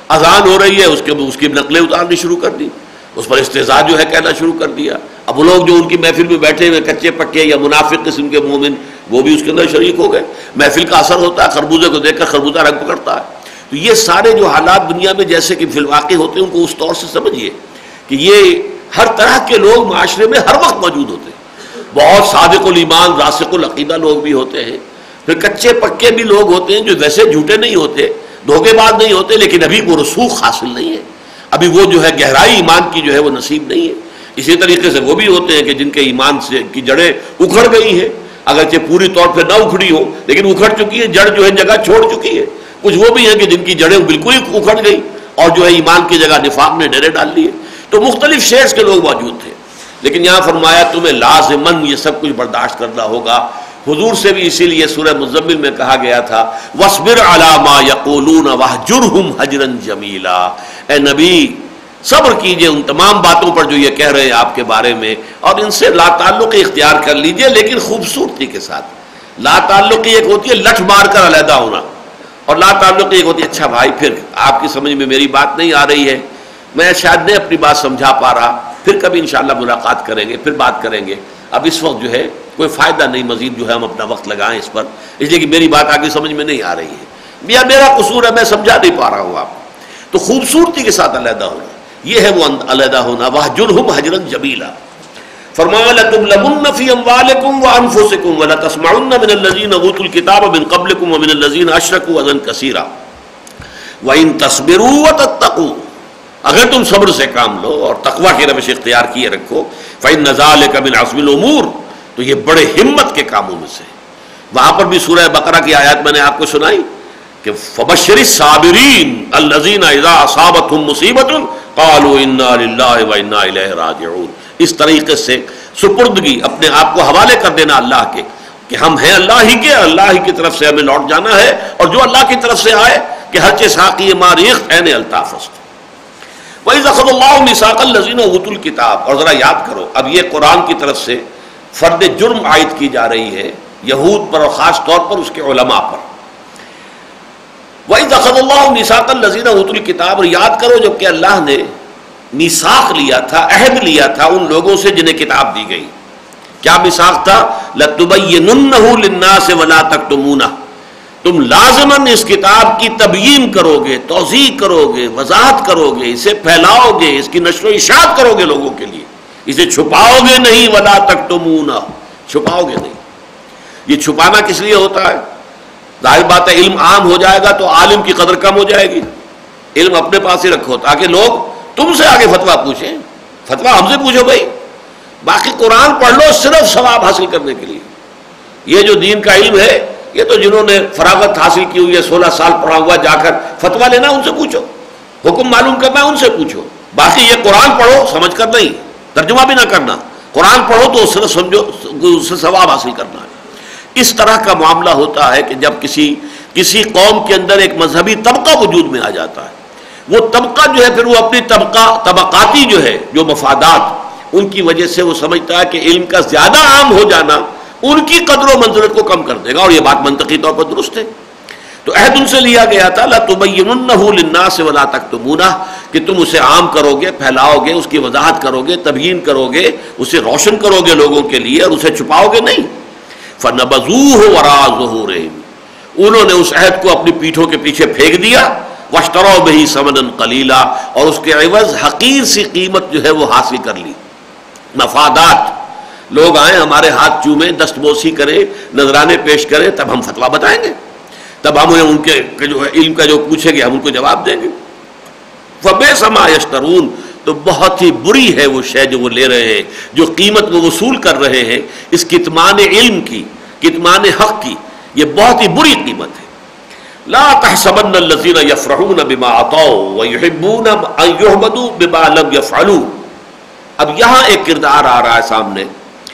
اذان ہو رہی ہے، اس کے، اس کی نقلیں اتارنی شروع کر دی۔ اس پر استحصال جو ہے کہنا شروع کر دیا۔ اب وہ لوگ جو ان کی محفل میں بیٹھے ہوئے، کچے پکے یا منافق قسم کے مومن وہ بھی اس کے اندر شریک ہو گئے۔ محفل کا اثر ہوتا ہے، خربوزے کو دیکھ کر خربوزہ رنگ پکڑتا ہے۔ تو یہ سارے جو حالات دنیا میں جیسے کہ فی الواقع ہوتے ہیں، ان کو اس طور سے سمجھیے کہ یہ ہر طرح کے لوگ معاشرے میں ہر وقت موجود ہوتے ہیں۔ بہت صادق الایمان راسق العقیدہ لوگ بھی ہوتے ہیں۔ پھر کچے پکے بھی لوگ ہوتے ہیں جو ویسے جھوٹے نہیں ہوتے، دھوکے باز نہیں ہوتے، لیکن ابھی وہ رسوخ حاصل نہیں ہے۔ ابھی وہ جو ہے گہرائی ایمان کی جو ہے وہ نصیب نہیں ہے۔ اسی طریقے سے وہ بھی ہوتے ہیں کہ جن کے ایمان سے کی جڑیں اکھڑ گئی ہیں۔ اگرچہ پوری طور پہ نہ اکھڑی ہو، لیکن اکھڑ چکی ہے، جڑ جو ہے جگہ چھوڑ چکی ہے۔ کچھ وہ بھی ہیں کہ جن کی جڑیں بالکل ہی اکھڑ گئی اور جو ہے ایمان کی جگہ نفاق نے ڈیرے ڈال لیے۔ تو مختلف شیئرس کے لوگ موجود تھے۔ لیکن یہاں فرمایا، تمہیں لازمن یہ سب کچھ برداشت کرنا ہوگا۔ حضور سے بھی اسی لیے سورہ مزمل میں کہا گیا تھا وسبر علامہ یقولون وحجرہم حجرن جمیلا اے نبی صبر کیجیے ان تمام باتوں پر جو یہ کہہ رہے ہیں آپ کے بارے میں اور ان سے لا تعلق اختیار کر لیجیے لیکن خوبصورتی کے ساتھ۔ لا تعلق ایک ہوتی ہے لٹھ مار کر علیحدہ ہونا اور لا تعلق ایک ہوتی اچھا بھائی، پھر آپ کی سمجھ میں میری بات نہیں آ رہی ہے۔ میں شاید نہیں اپنی بات سمجھا پا رہا۔ پھر کبھی انشاءاللہ ملاقات کریں گے، پھر بات کریں گے۔ اب اس وقت جو ہے کوئی فائدہ نہیں، مزید جو ہے ہم اپنا وقت لگائیں اس پر۔ اس لیے کہ میری بات آگے سمجھ میں نہیں آ رہی ہے۔ یا میرا قصور ہے، میں سمجھا نہیں پا رہا ہوں آپ تو خوبصورتی کے ساتھ علیحدہ ہونا۔ یہ ہے وہ علیحدہ ہونا وہ جرم جبیلا فرمایا، لتبلغن ولا تسمعن من اوتوا الكتاب من ومن وان تصبروا وتتقوا۔ اگر تم صبر سے کام لو اور تقوی کی روش اختیار کیے رکھو، فإن ذلك من عزم الامور تو یہ بڑے ہمت کے کاموں میں سے وہاں پر بھی سورہ بقرہ کی آیات میں نے آپ کو سنائی۔ کہ فبشر الصابرین الذين اذا مصیبت قالوا انا لله وانا الیہ راجعون۔ اس طریقے سے سپردگی اپنے آپ کو حوالے کر دینا اللہ کے کہ ہم ہیں اللہ ہی کے، اللہ ہی کی طرف سے ہمیں لوٹ جانا ہے اور جو اللہ کی طرف سے آئے کہ ہر چیز حاقی ماریخ، این الطافست وہی زخم اللہ مساق الزین وط الکتاب اور ذرا یاد کرو، اب یہ قرآن کی طرف سے فرد جرم عائد کی جا رہی ہے یہود پر اور خاص طور پر اس کے علماء پر۔ وہی زخم اللہ مساق الزین وط الکتاب اور یاد کرو جبکہ اللہ نے میساخ لیا تھا، عہد لیا تھا ان لوگوں سے جنہیں کتاب دی گئی۔ کیا میساخ تھا؟ لِلنَّاسِ وَلَا تَكْتُمُونَ تم لازمن اس کتاب کی تبیین کرو گے توضیح کرو گے وضاحت کرو گے اسے پھیلاؤ گے اس کی نشر و اشاعت کرو گے لوگوں کے لیے۔ اسے چھپاؤ گے نہیں، ولا تک چھپاؤ گے نہیں۔ یہ چھپانا کس لیے ہوتا ہے؟ ظاہر بات ہے، علم عام ہو جائے گا تو عالم کی قدر کم ہو جائے گی۔ علم اپنے پاس ہی رکھو، تاکہ لوگ تم سے آگے فتوا پوچھیں۔ فتوا ہم سے پوچھو بھائی، باقی قرآن پڑھ لو صرف ثواب حاصل کرنے کے لیے۔ یہ جو دین کا علم ہے، یہ تو جنہوں نے فراغت حاصل کی ہوئی ہے، سولہ سال پڑھا ہوا جا کر فتوا لینا ان سے پوچھو۔ حکم معلوم کرنا ان سے پوچھو۔ باقی یہ قرآن پڑھو، سمجھ کر نہیں، ترجمہ بھی نہ کرنا۔ قرآن پڑھو تو صرف سمجھو، اس سے ثواب حاصل کرنا۔ ہے اس طرح کا معاملہ ہوتا ہے کہ جب کسی کسی قوم کے اندر ایک مذہبی طبقہ وجود میں آ جاتا ہے۔ وہ طبقہ جو ہے پھر وہ اپنی طبقہ طبقاتی جو ہے، جو مفادات، ان کی وجہ سے وہ سمجھتا ہے کہ علم کا زیادہ عام ہو جانا ان کی قدر و منظرت کو کم کر دے گا اور یہ بات منطقی طور پر درست ہے۔ تو عہد ان سے لیا گیا تھا سے ولا تک کہ تم اسے عام کرو گے پھیلاؤ گے اس کی وضاحت کرو گے تبیین کرو گے اسے روشن کرو گے لوگوں کے لیے اور اسے چھپاؤ گے نہیں۔ فن بزو ہو وراز انہوں نے اس عہد کو اپنی پیٹھوں کے پیچھے پھینک دیا۔ وشترو بہی سمن کلیلہ اور اس کے عوض حقیر سی قیمت جو ہے وہ حاصل کر لی۔ مفادات۔ لوگ آئیں ہمارے ہاتھ چومیں، دست بوسی کریں، نذرانے پیش کریں، تب ہم فتوا بتائیں گے۔ تب ہم انہیں ان کے جو علم کا جو پوچھیں گے، ہم ان کو جواب دیں گے۔ فبے سما یشترون تو بہت ہی بری ہے وہ شے جو وہ لے رہے ہیں، جو قیمت وہ وصول کر رہے ہیں، اس کتمان علم کی، کتمان حق کی، یہ بہت ہی بری قیمت ہے۔ لا تحسبن الذين يفرحون بما عطوا ويحبون ان يحمدوا بما لم يفعلوا اب یہاں ایک کردار آ رہا ہے سامنے۔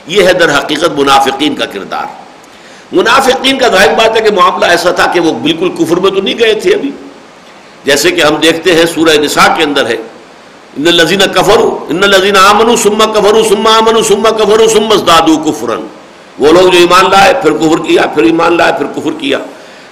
یہ ہے در حقیقت منافقین کا کردار۔ منافقین کا ظاہر بات ہے کہ معاملہ ایسا تھا کہ وہ بالکل کفر میں تو نہیں گئے تھے ابھی۔ جیسے کہ ہم دیکھتے ہیں سورہ نساء کے اندر ہے۔ ان الذين كفروا، ان الذين امنوا ثم كفروا، ثم امنوا ثم كفروا، ثم ازدادوا كفرا۔ وہ لوگ جو ایمان لائے، پھر کفر کیا، پھر ایمان لائے، پھر کفر کیا۔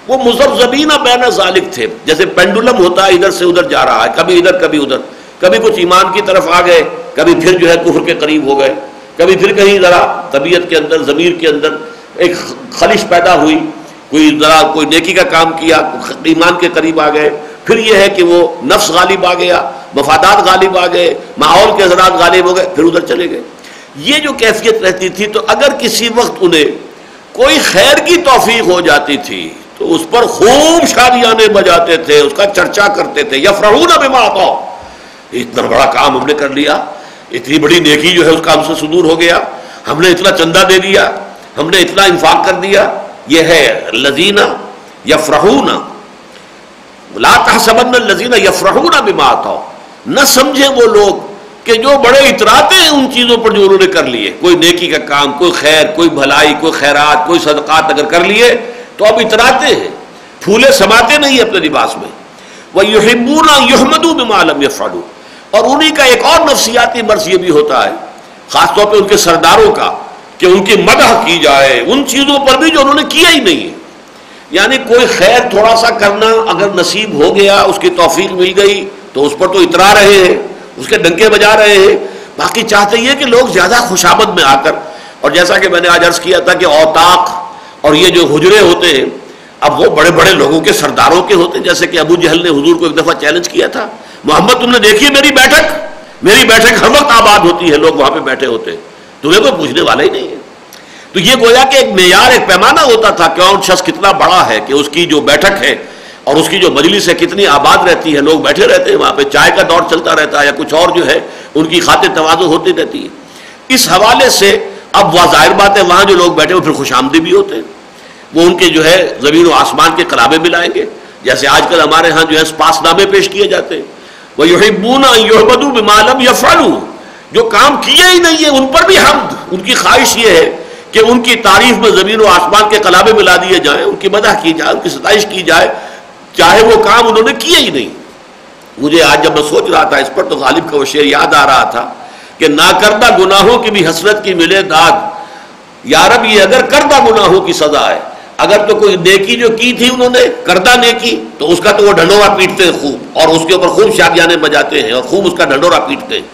وہ مذبذبین بین ذالک تھے۔ جیسے پینڈولم ہوتا ہے، ادھر سے ادھر جا رہا ہے، کبھی ادھر کبھی ادھر۔ کبھی کچھ ایمان کی طرف آ گئے، کبھی پھر جو ہے کفر کے قریب ہو گئے۔ کبھی پھر کہیں ذرا طبیعت کے اندر، ضمیر کے اندر ایک خلش پیدا ہوئی۔ کوئی ذرا کوئی نیکی کا کام کیا، ایمان کے قریب آ گئے۔ پھر یہ ہے کہ وہ نفس غالب آ گیا مفادات غالب آ گئے، ماحول کے حضرات غالب ہو گئے، پھر ادھر چلے گئے۔ یہ جو کیفیت رہتی تھی تو اگر کسی وقت انہیں کوئی خیر کی توفیق ہو جاتی تھی تو اس پر خوب شادیاں بجاتے تھے، اس کا چرچا کرتے تھے۔ یا فرون اب اتنا بڑا کام ہم نے کر لیا، اتنی بڑی نیکی جو ہے اس کا ہم سے صدور ہو گیا۔ ہم نے اتنا چندہ دے دیا، ہم نے اتنا انفاق کر دیا۔ یہ ہے لذینہ یا فرحون لاتا سبند لذینہ یا بما آتا نہ سمجھے وہ لوگ کہ جو بڑے اتراتے ہیں ان چیزوں پر جو انہوں نے کر لیے. کوئی نیکی کا کام، کوئی خیر، کوئی بھلائی، کوئی خیرات، کوئی صدقات اگر کر لیے تو اب اتراتے ہیں. پھولے سماتے نہیں اپنے لباس میں. وہ یحبونا یحمدو بمعلم یفعلو اور انہیں کا ایک اور نفسیاتی مرض یہ بھی ہوتا ہے، خاص طور پہ ان کے سرداروں کا، کہ ان کی مدح کی جائے، ان چیزوں پر بھی جو انہوں نے کیا ہی نہیں ہے. یعنی کوئی خیر تھوڑا سا کرنا اگر نصیب ہو گیا، اس کی توفیق مل گئی، تو اس پر تو اترا رہے ہیں، اس کے ڈنکے بجا رہے ہیں۔ باقی چاہتے یہ کہ لوگ زیادہ خوشامد میں آ کر، اور جیسا کہ میں نے آج عرض کیا تھا کہ اوتاق اور یہ جو حجرے ہوتے ہیں، اب وہ بڑے بڑے لوگوں کے سرداروں کے ہوتے ہیں، جیسے کہ ابو جہل نے حضور کو ایک دفعہ چیلنج کیا تھا۔ محمد، تم نے دیکھی میری بیٹھک؟ میری بیٹھک ہر وقت آباد ہوتی ہے، لوگ وہاں پہ بیٹھے ہوتے ہیں۔ تمہیں کوئی پوچھنے والا ہی نہیں ہے۔ تو یہ گویا کہ ایک معیار، ایک پیمانہ ہوتا تھا کہ کون شخص کتنا بڑا ہے کہ اس کی جو بیٹھک ہے اور اس کی جو مجلس ہے کتنی آباد رہتی ہے، لوگ بیٹھے رہتے ہیں، وہاں پہ چائے کا دور چلتا رہتا ہے یا کچھ اور جو ہے، ان کی خاطر توازو ہوتی رہتی ہے۔ اس حوالے سے اب وہ ظاہر بات ہے، وہاں جو لوگ بیٹھے وہ پھر خوش آمدی بھی ہوتے ہیں۔ وہ ان کے جو ہے زمین و آسمان کے قلابے ملائیں گے۔ جیسے آج کل ہمارے ہاں جو ہے پاس نامے پیش کیے جاتے ہیں۔ وہ یوہی بونا یوہبدو معلوم یا جو کام کیے ہی نہیں ہے ان پر بھی حمد۔ ان کی خواہش یہ ہے کہ ان کی تعریف میں زمین و آسمان کے قلابے ملا دیے جائیں، ان کی مدح کی جائے، ان کی ستائش کی جائے، چاہے وہ کام انہوں نے کیے ہی نہیں۔ مجھے آج جب میں سوچ رہا تھا اس پر تو غالب کا وہ شعر یاد آ رہا تھا کہ نہ کردہ گناہوں کی بھی حسرت کی ملے داد۔ یارب یہ اگر کردہ گناہوں کی سزا ہے، اگر تو کوئی نیکی جو کی تھی انہوں نے، کردہ نیکی، تو اس کا تو وہ ڈھنڈورا پیٹتے ہیں خوب، اور اس کے اوپر خوب شادیانے بجاتے ہیں اور خوب اس کا ڈھنڈورا پیٹتے ہیں۔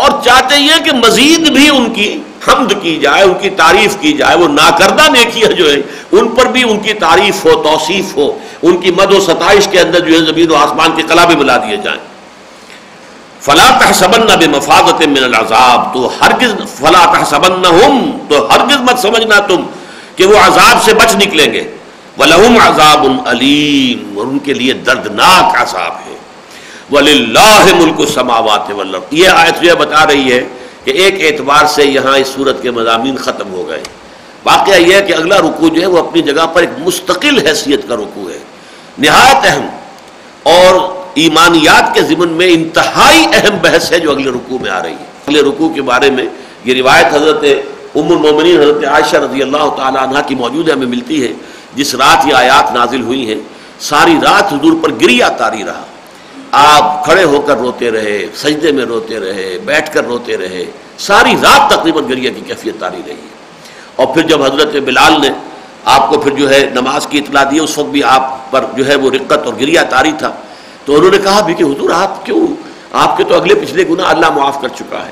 اور چاہتے یہ کہ مزید بھی ان کی حمد کی جائے، ان کی تعریف کی جائے، وہ ناکردہ نیکیاں جو ہے ان پر بھی ان کی تعریف ہو، توصیف ہو، ان کی مد و ستائش کے اندر جو ہے زمین و آسمان کے کلا بھی ملا دیے جائیں۔ فلا تحسبن بے مفادت من العذاب، تو ہرگز، فلا تحسبن تو ہرگز مت سمجھنا تم کہ وہ عذاب سے بچ نکلیں گے۔ ولہم عذاب علیم اور ان کے لیے دردناک عذاب ہے۔ وَلِلَّهِ مُلْكُ السَّمَاوَاتِ وَالْأَرْضِ۔ یہ آیت یہ بتا رہی ہے کہ ایک اعتبار سے یہاں اس صورت کے مضامین ختم ہو گئے۔ واقعہ یہ ہے کہ اگلا رکوع جو ہے وہ اپنی جگہ پر ایک مستقل حیثیت کا رکوع ہے۔ نہایت اہم اور ایمانیات کے ضمن میں انتہائی اہم بحث ہے جو اگلے رکوع میں آ رہی ہے۔ اگلے رکوع کے بارے میں یہ روایت حضرت ام المومنین، حضرت عائشہ رضی اللہ تعالیٰ عنہ کی موجود ہے ہمیں ملتی ہے۔ جس رات یہ آیات نازل ہوئی ہیں، ساری رات حضور پر گریا تاری رہا۔ آپ کھڑے ہو کر روتے رہے، سجدے میں روتے رہے، بیٹھ کر روتے رہے، ساری رات تقریباً گریا کی کیفیت تاری رہی۔ ہے اور پھر جب حضرت بلال نے آپ کو پھر جو ہے نماز کی اطلاع دی، اس وقت بھی آپ پر جو ہے وہ رقت اور گریا تاری تھا۔ تو انہوں نے کہا بھی کہ حضور آپ کیوں؟ آپ کے تو اگلے پچھلے گناہ اللہ معاف کر چکا ہے۔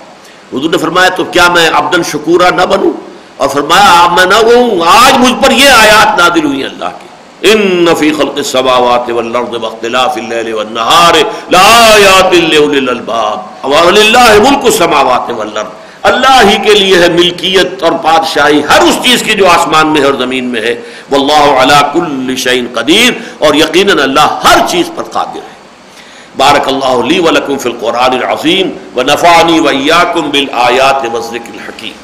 حضور نے فرمایا، تو کیا میں عبدن شکورہ نہ بنوں؟ اور فرمایا آپ میں نہ ہوں آج مجھ پر یہ آیات نادل ہوئی اللہ کی۔ ان فی خلق السماوات والارض واختلاف الليل والنهار لآیات لاولی الالباب وللہ ملک السماوات والارض اللہ ہی کے لیے ہے ملکیت اور بادشاہی. ہر اس چیز کی جو آسمان میں ہے اور زمین میں ہے. واللہ علی کل شیء قدیر. اور یقینا اللہ ہر چیز پر قادر ہے. بارک اللہ لی ولکم فی القرآن العظیم. ونفعنی وإیاکم بالآیات والذکر الحکیم.